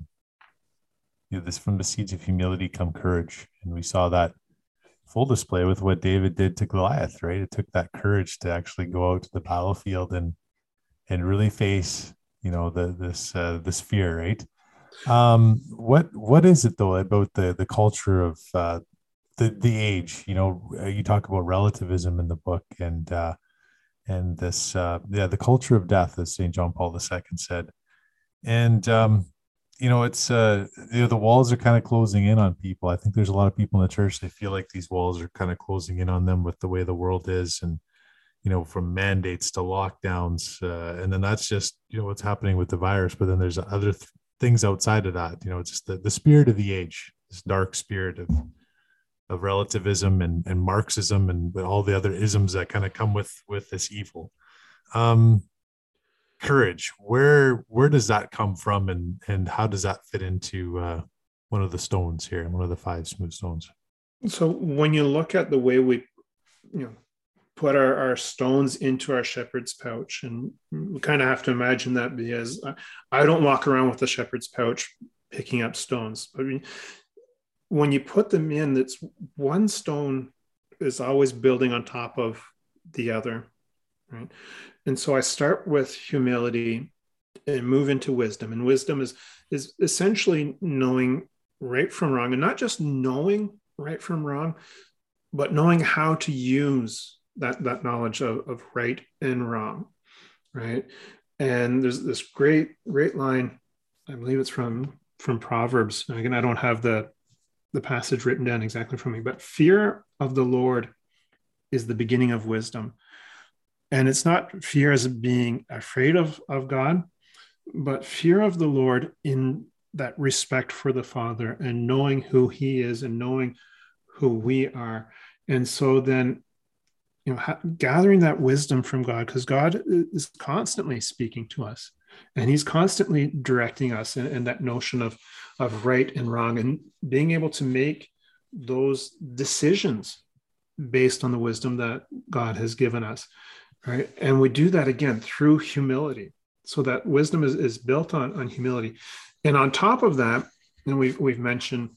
you know, this from the seeds of humility come courage, and we saw that full display with what David did to Goliath. Right, it took that courage to actually go out to the battlefield and and really face you know the this uh, this fear right? Um what what is it though about the the culture of uh the the age? You know uh, you talk about relativism in the book and uh and this uh yeah the culture of death as st john paul ii said. And um you know it's uh you know, the walls are kind of closing in on people. I think there's a lot of people in the church they feel like these walls are kind of closing in on them with the way the world is and you know, from mandates to lockdowns, uh, and then that's just you know what's happening with the virus. But then there's other th- things outside of that. You know, it's just the, the spirit of the age, this dark spirit of of relativism and, and Marxism and all the other isms that kind of come with with this evil. Um, courage, where where does that come from, and and how does that fit into uh, one of the stones here, one of the five smooth stones? So when you look at the way we, you know, put our, our stones into our shepherd's pouch, and we kind of have to imagine that because I, don't walk around with a shepherd's pouch picking up stones. I mean, when you put them in, that's one stone is always building on top of the other, right? And so I start with humility and move into wisdom. And wisdom is is essentially knowing right from wrong, and not just knowing right from wrong, but knowing how to use that that knowledge of, of right and wrong, right? And there's this great great line, I believe it's from from Proverbs. Again, I don't have the the passage written down exactly for me, but fear of the Lord is the beginning of wisdom. And it's not fear as being afraid of, of God, but fear of the Lord in that respect for the Father and knowing who He is and knowing who we are. And so then, you know, ha- gathering that wisdom from God, because God is constantly speaking to us and He's constantly directing us and, that notion of of right and wrong and being able to make those decisions based on the wisdom that God has given us. Right. And we do that again through humility. So that wisdom is, is built on, on humility. And on top of that, and we've, we've mentioned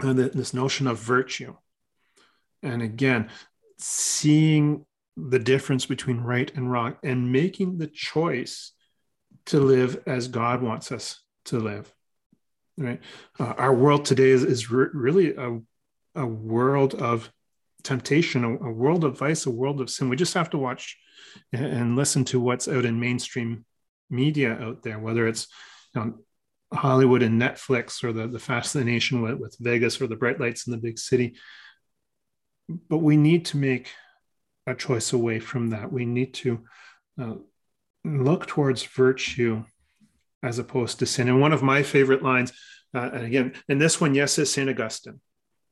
uh, the, this notion of virtue. And again, seeing the difference between right and wrong and making the choice to live as God wants us to live right? Uh, our world today is, is re- really a, a world of temptation a, a, world of vice a world of sin. We just have to watch and, listen to what's out in mainstream media out there whether it's you know, hollywood and netflix or the, the fascination with, with vegas or the bright lights in the big city but we need to make a choice away from that we need to uh, look towards virtue as opposed to sin. And one of my favorite lines, uh, and again, and this one, yes, is St. Augustine.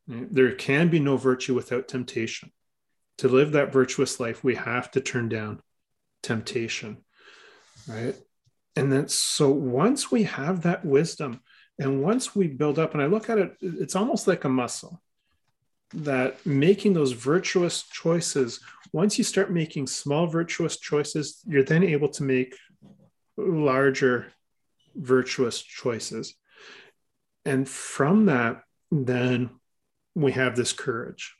There can be no virtue without temptation. To live that virtuous life, we have to turn down temptation, right? And then, so once we have that wisdom, and once we build up, and I look at it, it's almost like a muscle that making those virtuous choices, once you start making small virtuous choices, you're then able to make larger virtuous choices. And from that, then we have this courage,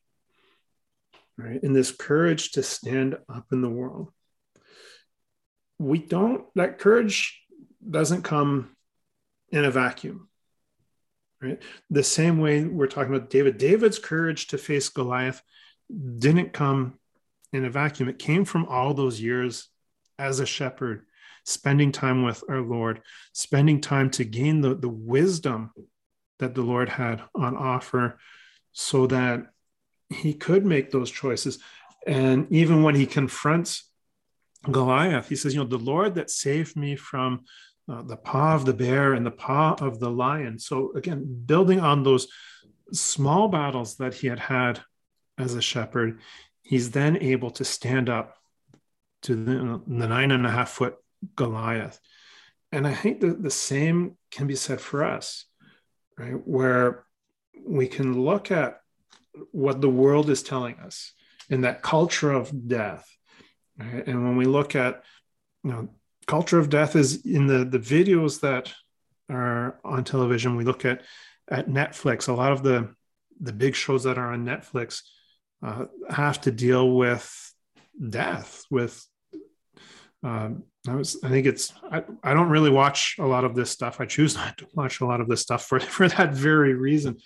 right? And this courage to stand up in the world. We don't, that courage doesn't come in a vacuum, right? The same way we're talking about David. David's courage to face Goliath didn't come in a vacuum, it came from all those years as a shepherd spending time with our Lord, spending time to gain the, the wisdom that the Lord had on offer so that he could make those choices. And even when he confronts Goliath, he says, You know, the Lord that saved me from uh, the paw of the bear and the paw of the lion. So, again, building on those small battles that he had had as a shepherd, he's then able to stand up to the, the nine and a half foot Goliath. And I think that the same can be said for us, right? Where we can look at what the world is telling us in that culture of death. Right? And when we look at, you know, culture of death is in the, the videos that are on television, we look at at Netflix, a lot of the the big shows that are on Netflix uh, have to deal with death, with um, I was I think it's I, I don't really watch a lot of this stuff. I choose not to watch a lot of this stuff for for that very reason.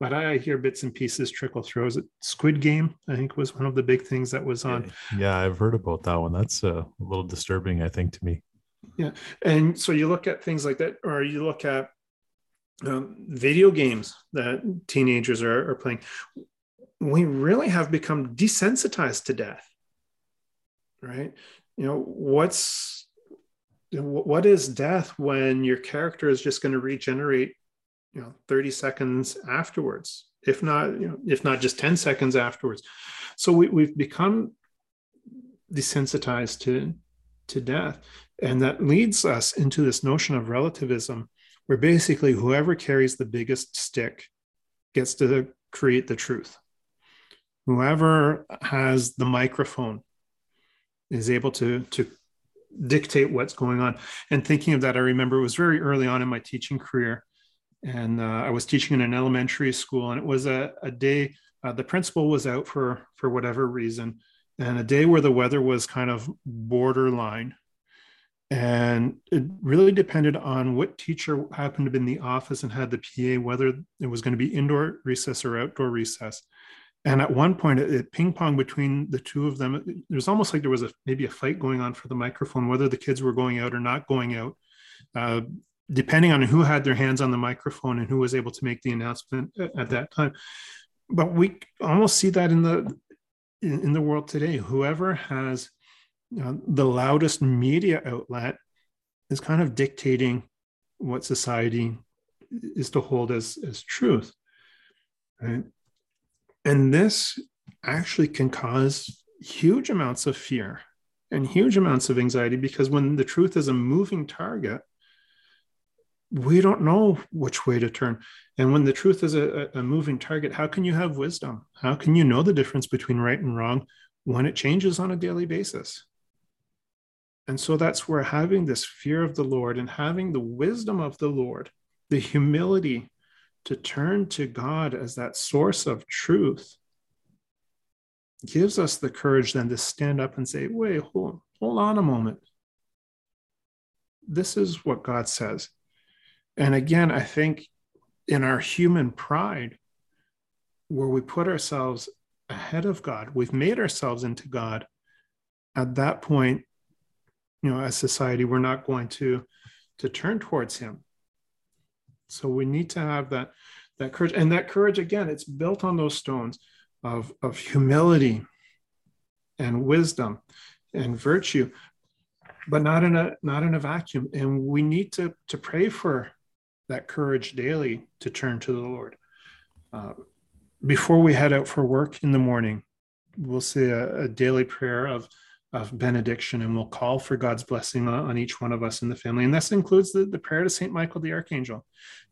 But I hear bits and pieces trickle through. Is it Squid Game? I think was one of the big things that was on. Yeah, I've heard about that one. That's uh, a little disturbing, I think, to me. Yeah, and so you look at things like that, or you look at um, video games that teenagers are, are playing. We really have become desensitized to death right? You know, what's what is death when your character is just going to regenerate, you know, 30 seconds afterwards, if not, you know, if not just 10 seconds afterwards. So we, we've become desensitized to to death. And that leads us into this notion of relativism, where basically whoever carries the biggest stick gets to create the truth. Whoever has the microphone is able to, to dictate what's going on. And thinking of that, I remember it was very early on in my teaching career. And uh, I was teaching in an elementary school, and it was a, a day, uh, the principal was out for, for whatever reason, and a day where the weather was kind of borderline and it really depended on what teacher happened to be in the office and had the PA, whether it was going to be indoor recess or outdoor recess. And at one point, it, it ping pong between the two of them. It was almost like there was a maybe a fight going on for the microphone, whether the kids were going out or not going out, uh, depending on who had their hands on the microphone and who was able to make the announcement at, at that time. But we almost see that in the in, in the world today. Whoever has uh, the loudest media outlet is kind of dictating what society is to hold as, as truth. Right? And this actually can cause huge amounts of fear and huge amounts of anxiety because when the truth is a moving target, we don't know which way to turn. And when the truth is a, a, moving target, how can you have wisdom? How can you know the difference between right and wrong when it changes on a daily basis? And so that's where having this fear of the Lord and having the wisdom of the Lord, the humility to turn to God as that source of truth, gives us the courage then to stand up and say, wait, hold, hold on a moment. This is what God says. And again, I think in our human pride, where we put ourselves ahead of God, we've made ourselves into God. At that point, you know as society we're not going to to turn towards him. So we need to have that that courage. And that courage again it's built on those stones of of humility and wisdom and virtue but not in a not in a vacuum. And we need to to pray for that courage daily to turn to the lord. Uh, before we head out for work in the morning we'll say a, a daily prayer of of benediction and we'll call for God's blessing on each one of us in the family. And this includes the, the prayer to St. Michael the Archangel.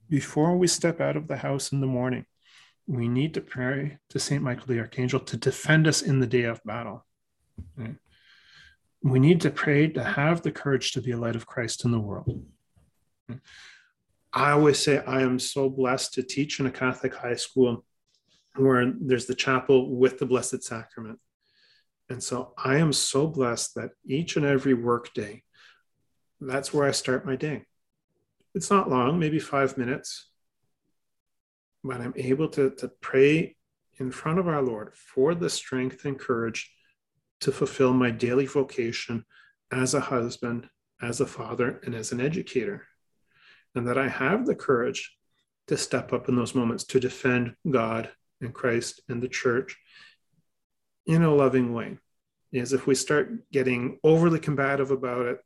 Before we step out of the house in the morning, we need to pray to St. Michael the Archangel to defend us in the day of battle. Right? We need to pray to have the courage to be a light of Christ in the world. I always say I am so blessed to teach in a Catholic high school where there's the chapel with the Blessed Sacrament. And so I am so blessed that each and every work day, that's where I start my day. It's not long, maybe five minutes, but I'm able to, to pray in front of our Lord for the strength and courage to fulfill my daily vocation as a husband, as a father, and as an educator. And that I have the courage to step up in those moments to defend God and Christ and the church in a loving way. Is if we start getting overly combative about it,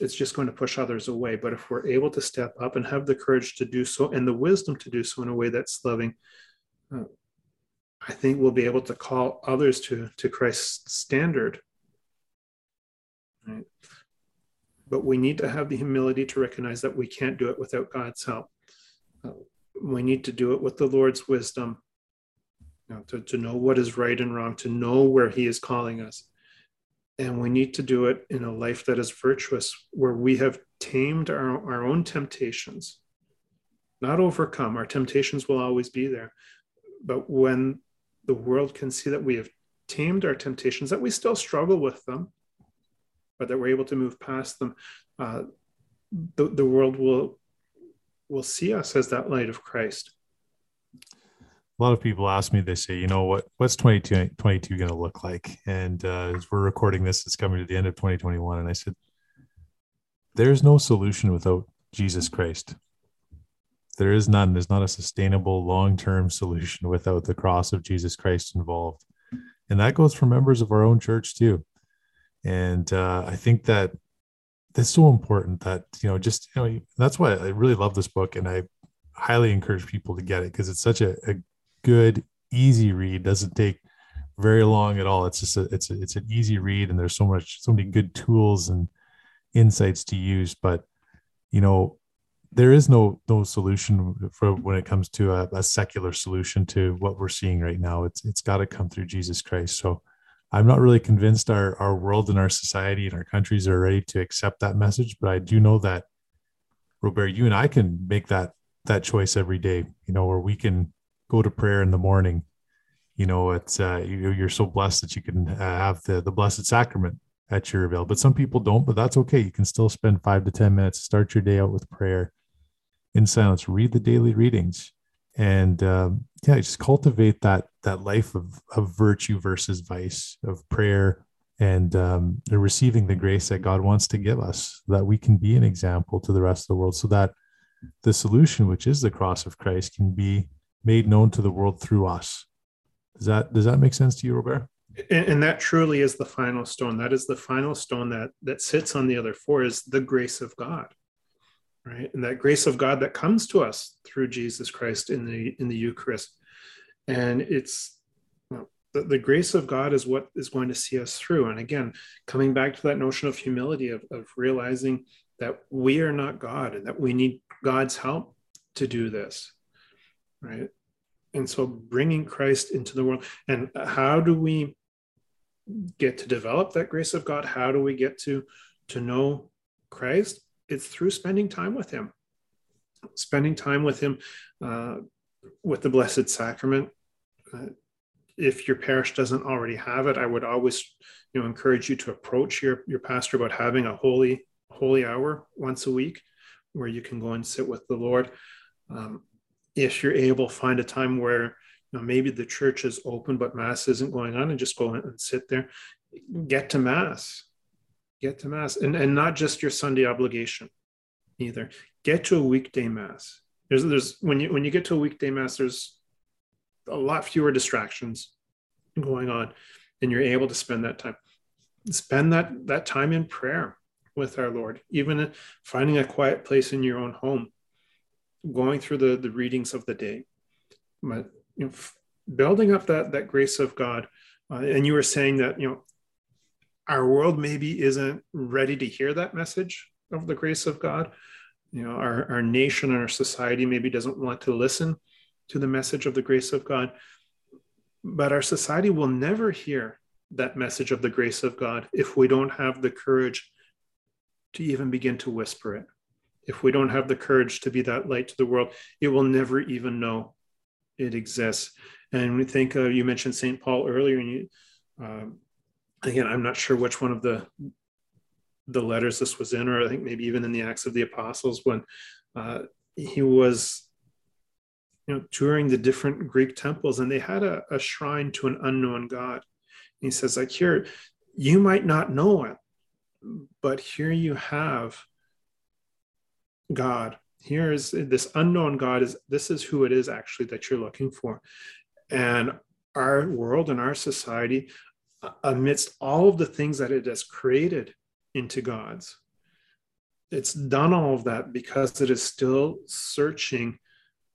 it's just going to push others away. But if we're able to step up and have the courage to do so and the wisdom to do so in a way that's loving, uh, I think we'll be able to call others to, to Christ's standard. Right? But we need to have the humility to recognize that we can't do it without God's help. Uh, we need to do it with the Lord's wisdom know, to, to know what is right and wrong, to know where He is calling us. And we need to do it in a life that is virtuous, where we have tamed our, our own temptations, not overcome. Our temptations will always be there. But when the world can see that we have tamed our temptations, that we still struggle with them, but that we're able to move past them, uh, the, the world will will see us as that light of Christ a lot of people ask me, they say, you know, what what's 22, 22 going to look like? And uh, as we're recording this, it's coming to the end of 2021. And I said, there's no solution without Jesus Christ. There is none. There's not a sustainable long term solution without the cross of Jesus Christ involved. And that goes for members of our own church too. And uh, I think that that's so important that you know just you know that's why I really love this book and I highly encourage people to get it because it's such a, a good easy read doesn't take very long at all it's just a, it's a, it's an easy read and there's so much so many good tools and insights to use but you know there is no no solution for when it comes to a, a secular solution to what we're seeing right now it's it's got to come through jesus christ so I'm not really convinced our our world and our society and our countries are ready to accept that message, but I do know that Robert, you and I can make that that choice every day. You know, where we can go to prayer in the morning. You know, it's uh, you, are so blessed that you can uh, have the the blessed sacrament at your avail. But some people don't, but that's okay. You can still spend five to ten minutes, start your day out with prayer in silence, read the daily readings, and um, yeah, just cultivate that that life of of virtue versus vice, of prayer, and um, receiving the grace that God wants to give us, that we can be an example to the rest of the world, so that the solution, which is the cross of Christ, can be made known to the world through us. Does that does that make sense to you, Robert? And, and that truly is the final stone. That is the final stone that that sits on the other four is the grace of God right and that grace of god that comes to us through jesus christ in the in the eucharist and it's the, the grace of god is what is going to see us through and again coming back to that notion of humility of, of realizing that we are not god and that we need god's help to do this right? And so bringing christ into the world and how do we get to develop that grace of god? How do we get to to know christ? It's through spending time with him. Spending time with him uh, with the blessed sacrament. Uh, if your parish doesn't already have it i would always you know encourage you to approach your your pastor about having a holy holy hour once a week where you can go and sit with the lord. Um, if you're able find a time where you know, maybe the church is open but mass isn't going on and just go and sit there. Get to mass. Get to mass. And, and not just your sunday obligation either. Get to a weekday mass. There's there's when you when you get to a weekday mass there's a lot fewer distractions going on and you're able to spend that time. Spend that that time in prayer with our lord even finding a quiet place in your own home going through the the readings of the day but you know building up that that grace of god uh, and you were saying that you know our world maybe isn't ready to hear that message of the grace of God. You know, our, our nation and our society maybe doesn't want to listen to the message of the grace of God. But our society will never hear that message of the grace of God if we don't have the courage to even begin to whisper it. If we don't have the courage to be that light to the world, it will never even know it exists. And we think uh, you mentioned St. Paul earlier, and you, um, again, I'm not sure which one of the the letters this was in, or I think maybe even in the Acts of the Apostles when uh, he was, you know, touring the different Greek temples, and they had a, a shrine to an unknown God. And he says, like here, you might not know it, but here you have God. Here is this unknown God. Is this is who it is actually that you're looking for, and our world and our society amidst all of the things that it has created into God's. It's done all of that because it is still searching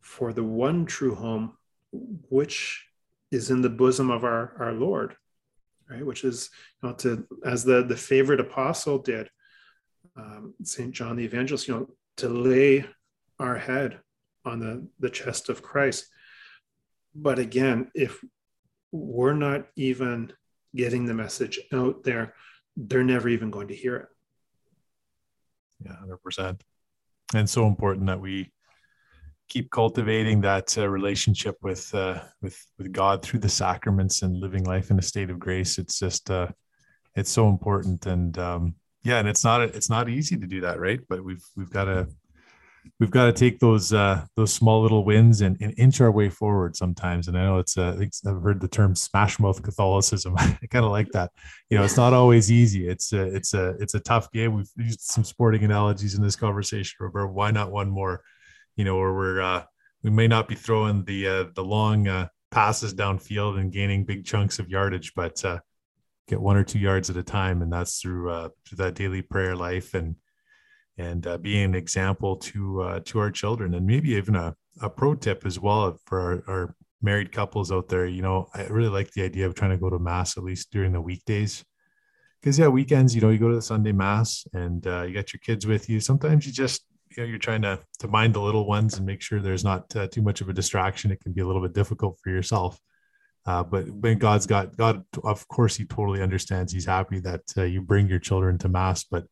for the one true home, which is in the bosom of our, our Lord, right? Which is, you know, to as the, the favorite apostle did, um, St. John the Evangelist, you know, to lay our head on the, the chest of Christ. But again, if we're not even getting the message out there, they're never even going to hear it. Yeah, 100%. And so important that we keep cultivating that uh, relationship with uh, with with God through the sacraments and living life in a state of grace. It's just uh, it's so important, and um, yeah, and it's not it's not easy to do that, right? But we've we've got to we've got to take those uh, those small little wins and, and, inch our way forward sometimes. And I know it's uh, I've heard the term smash mouth Catholicism. I kind of like that. You know, it's not always easy. It's a, it's a it's a tough game. We've used some sporting analogies in this conversation, Robert. Why not one more? You know, where we're uh, we may not be throwing the uh, the long uh, passes downfield and gaining big chunks of yardage, but uh, get one or two yards at a time, and that's through uh, through that daily prayer life and and uh, being an example to uh, to our children, and maybe even a, a pro tip as well for our, our married couples out there. You know, I really like the idea of trying to go to mass at least during the weekdays, because yeah, weekends, you know, you go to the Sunday mass and uh, you got your kids with you. Sometimes you just you know you're trying to to mind the little ones and make sure there's not uh, too much of a distraction. It can be a little bit difficult for yourself. Uh, but when God's got God, of course, He totally understands. He's happy that uh, you bring your children to mass. But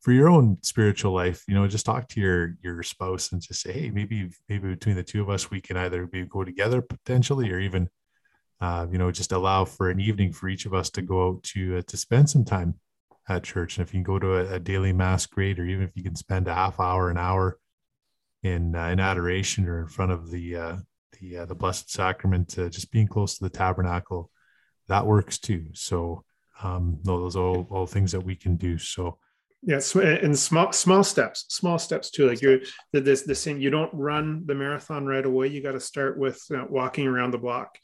for your own spiritual life, you know, just talk to your your spouse and just say, hey, maybe maybe between the two of us, we can either maybe go together potentially, or even, uh, you know, just allow for an evening for each of us to go out to uh, to spend some time at church. And if you can go to a, a, daily mass, great. Or even if you can spend a half hour, an hour in uh, in adoration or in front of the uh, the uh, the Blessed Sacrament, uh, just being close to the tabernacle, that works too. So um, no, those are all, all things that we can do. So yeah, and small small steps, small steps too. Like you're the this the same. You don't run the marathon right away. You got to start with uh, walking around the block.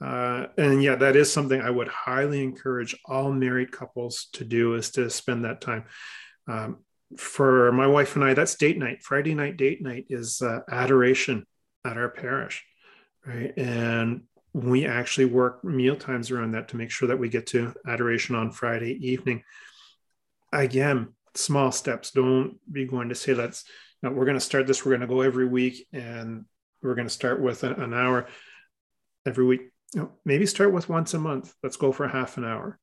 Uh, and yeah, that is something I would highly encourage all married couples to do is to spend that time. Um, for my wife and I, that's date night. Friday night date night is uh, adoration at our parish right? And we actually work meal times around that to make sure that we get to adoration on Friday evening. Again, small steps. Don't be going to say let's. You know, we're going to start this. We're going to go every week, and we're going to start with an hour every week. You know, maybe start with once a month. Let's go for half an hour,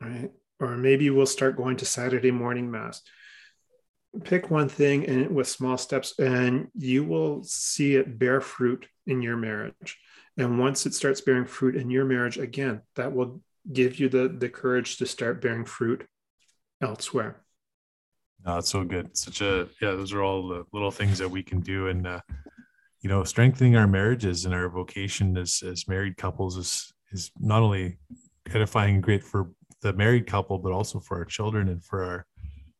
right? Or maybe we'll start going to Saturday morning mass pick one thing and with small steps and you will see it bear fruit in your marriage. And once it starts bearing fruit in your marriage again that will give you the the courage to start bearing fruit elsewhere. No, that's so good. Such a yeah those are all the little things that we can do. And uh, you know strengthening our marriages and our vocation as as married couples is is not only edifying and great for the married couple but also for our children and for our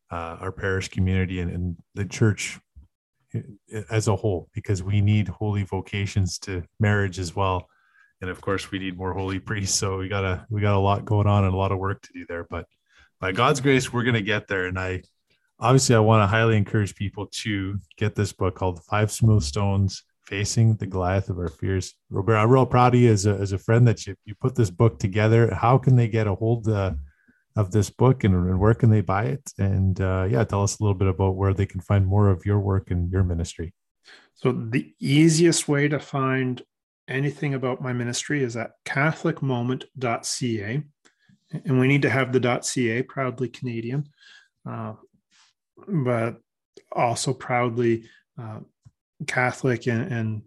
uh, our parish community and, and the church as a whole because we need holy vocations to marriage as well. And of course we need more holy priests. So we got a we got a lot going on and a lot of work to do there. But by god's grace we're going to get there. And i obviously i want to highly encourage people to get this book called five smooth stones facing the goliath of our fears. Robert i'm real proud of you as a, as a friend that you, you put this book together. How can they get a hold uh, of this book and, and where can they buy it? And uh, yeah, tell us a little bit about where they can find more of your work and your ministry. So the easiest way to find anything about my ministry is at catholicmoment.ca. And we need to have the .ca, proudly Canadian, uh, but also proudly uh, Catholic and, and,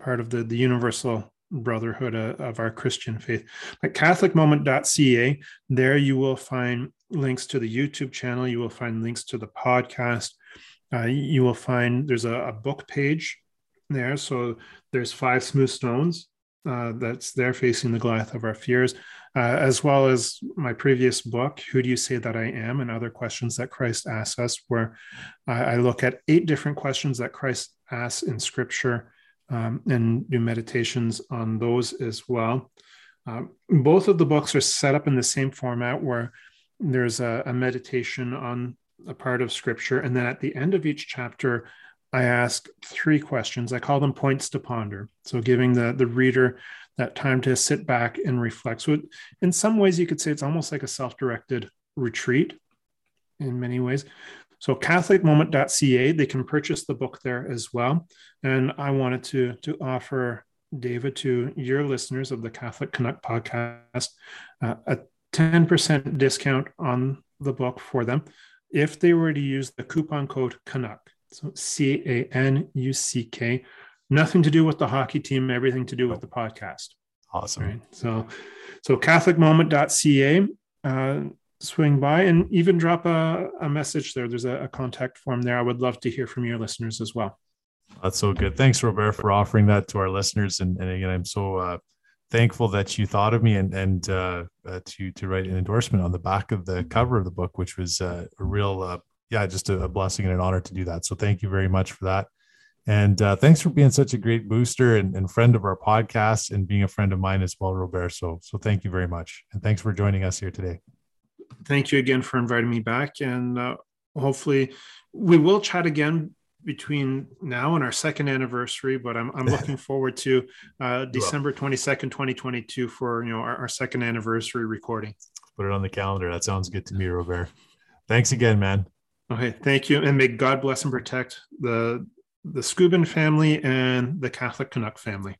part of the, the universal brotherhood of our Christian faith. At CatholicMoment.ca, there you will find links to the YouTube channel. You will find links to the podcast. Uh, you will find there's a, a, book page there. So there's Five Smooth Stones uh, that's there facing the Goliath of our fears, uh, as well as my previous book, Who Do You Say That I Am? and other questions that Christ asks us, where I, I look at eight different questions that Christ asks in Scripture um, and do meditations on those as well. Um, both of the books are set up in the same format where there's a, a, meditation on a part of scripture. And then at the end of each chapter, I ask three questions. I call them points to ponder. So giving the, the reader that time to sit back and reflect. So, it, in some ways, you could say it's almost like a self directed retreat in many ways. So catholicmoment.ca, they can purchase the book there as well. And I wanted to, to offer David to your listeners of the Catholic Canuck podcast uh, a 10% discount on the book for them if they were to use the coupon code Canuck. So C A N U C K. Nothing to do with the hockey team, everything to do with the podcast. Awesome. Right. So, so CatholicMoment.ca. Uh, swing by and even drop a, a message there. There's a, a, contact form there. I would love to hear from your listeners as well. That's so good. Thanks, Robert, for offering that to our listeners. And, and again, I'm so uh, thankful that you thought of me and and uh, uh, to to write an endorsement on the back of the cover of the book, which was uh, a real uh, yeah, just a, blessing and an honor to do that. So thank you very much for that. And uh, thanks for being such a great booster and, and, friend of our podcast and being a friend of mine as well, Robert. So, so thank you very much. And thanks for joining us here today. Thank you again for inviting me back. And uh, hopefully we will chat again between now and our second anniversary, but I'm, I'm looking forward to uh, December 22nd, 2022 for, you know, our, our second anniversary recording. Put it on the calendar. That sounds good to me, Robert. Thanks again, man. Okay, thank you, and may God bless and protect the the Scubin family and the Catholic Canuck family.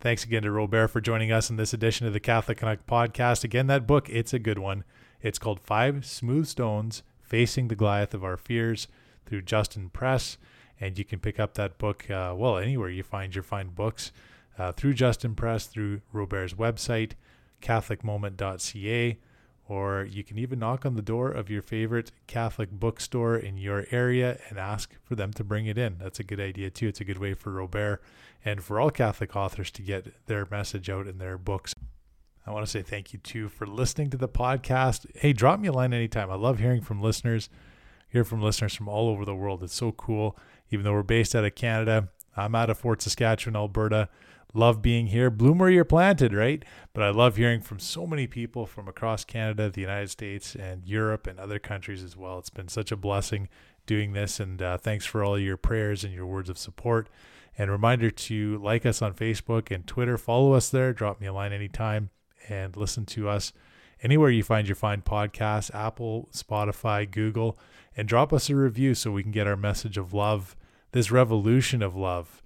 Thanks again to Robert for joining us in this edition of the Catholic Canuck podcast. Again, that book, it's a good one. It's called Five Smooth Stones Facing the Goliath of Our Fears through Justin Press. And you can pick up that book, uh, well, anywhere you find your fine books, uh, through Justin Press, through Robert's website, catholicmoment.ca or you can even knock on the door of your favorite Catholic bookstore in your area and ask for them to bring it in. That's a good idea too. It's a good way for Robert and for all Catholic authors to get their message out in their books. I want to say thank you too for listening to the podcast. Hey, drop me a line anytime. I love hearing from listeners. Hear from listeners from all over the world. It's so cool. Even though we're based out of Canada, I'm out of Fort Saskatchewan, Alberta love being here. Bloom where you're planted, right? But I love hearing from so many people from across Canada, the United States, and Europe and other countries as well. It's been such a blessing doing this. And uh, thanks for all your prayers and your words of support. And reminder to like us on Facebook and Twitter. Follow us there. Drop me a line anytime and listen to us anywhere you find your fine podcasts Apple, Spotify, Google. And drop us a review so we can get our message of love, this revolution of love,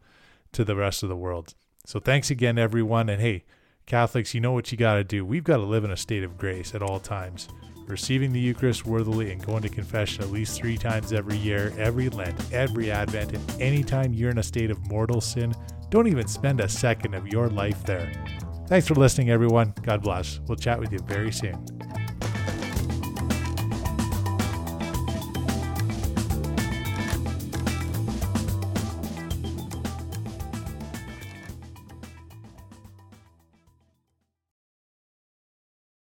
to the rest of the world. So thanks again, everyone. And hey, Catholics, you know what you got to do. We've got to live in a state of grace at all times, receiving the Eucharist worthily and going to confession at least three times every year, every Lent, every Advent, and anytime you're in a state of mortal sin, don't even spend a second of your life there. Thanks for listening, everyone. God bless. We'll chat with you very soon.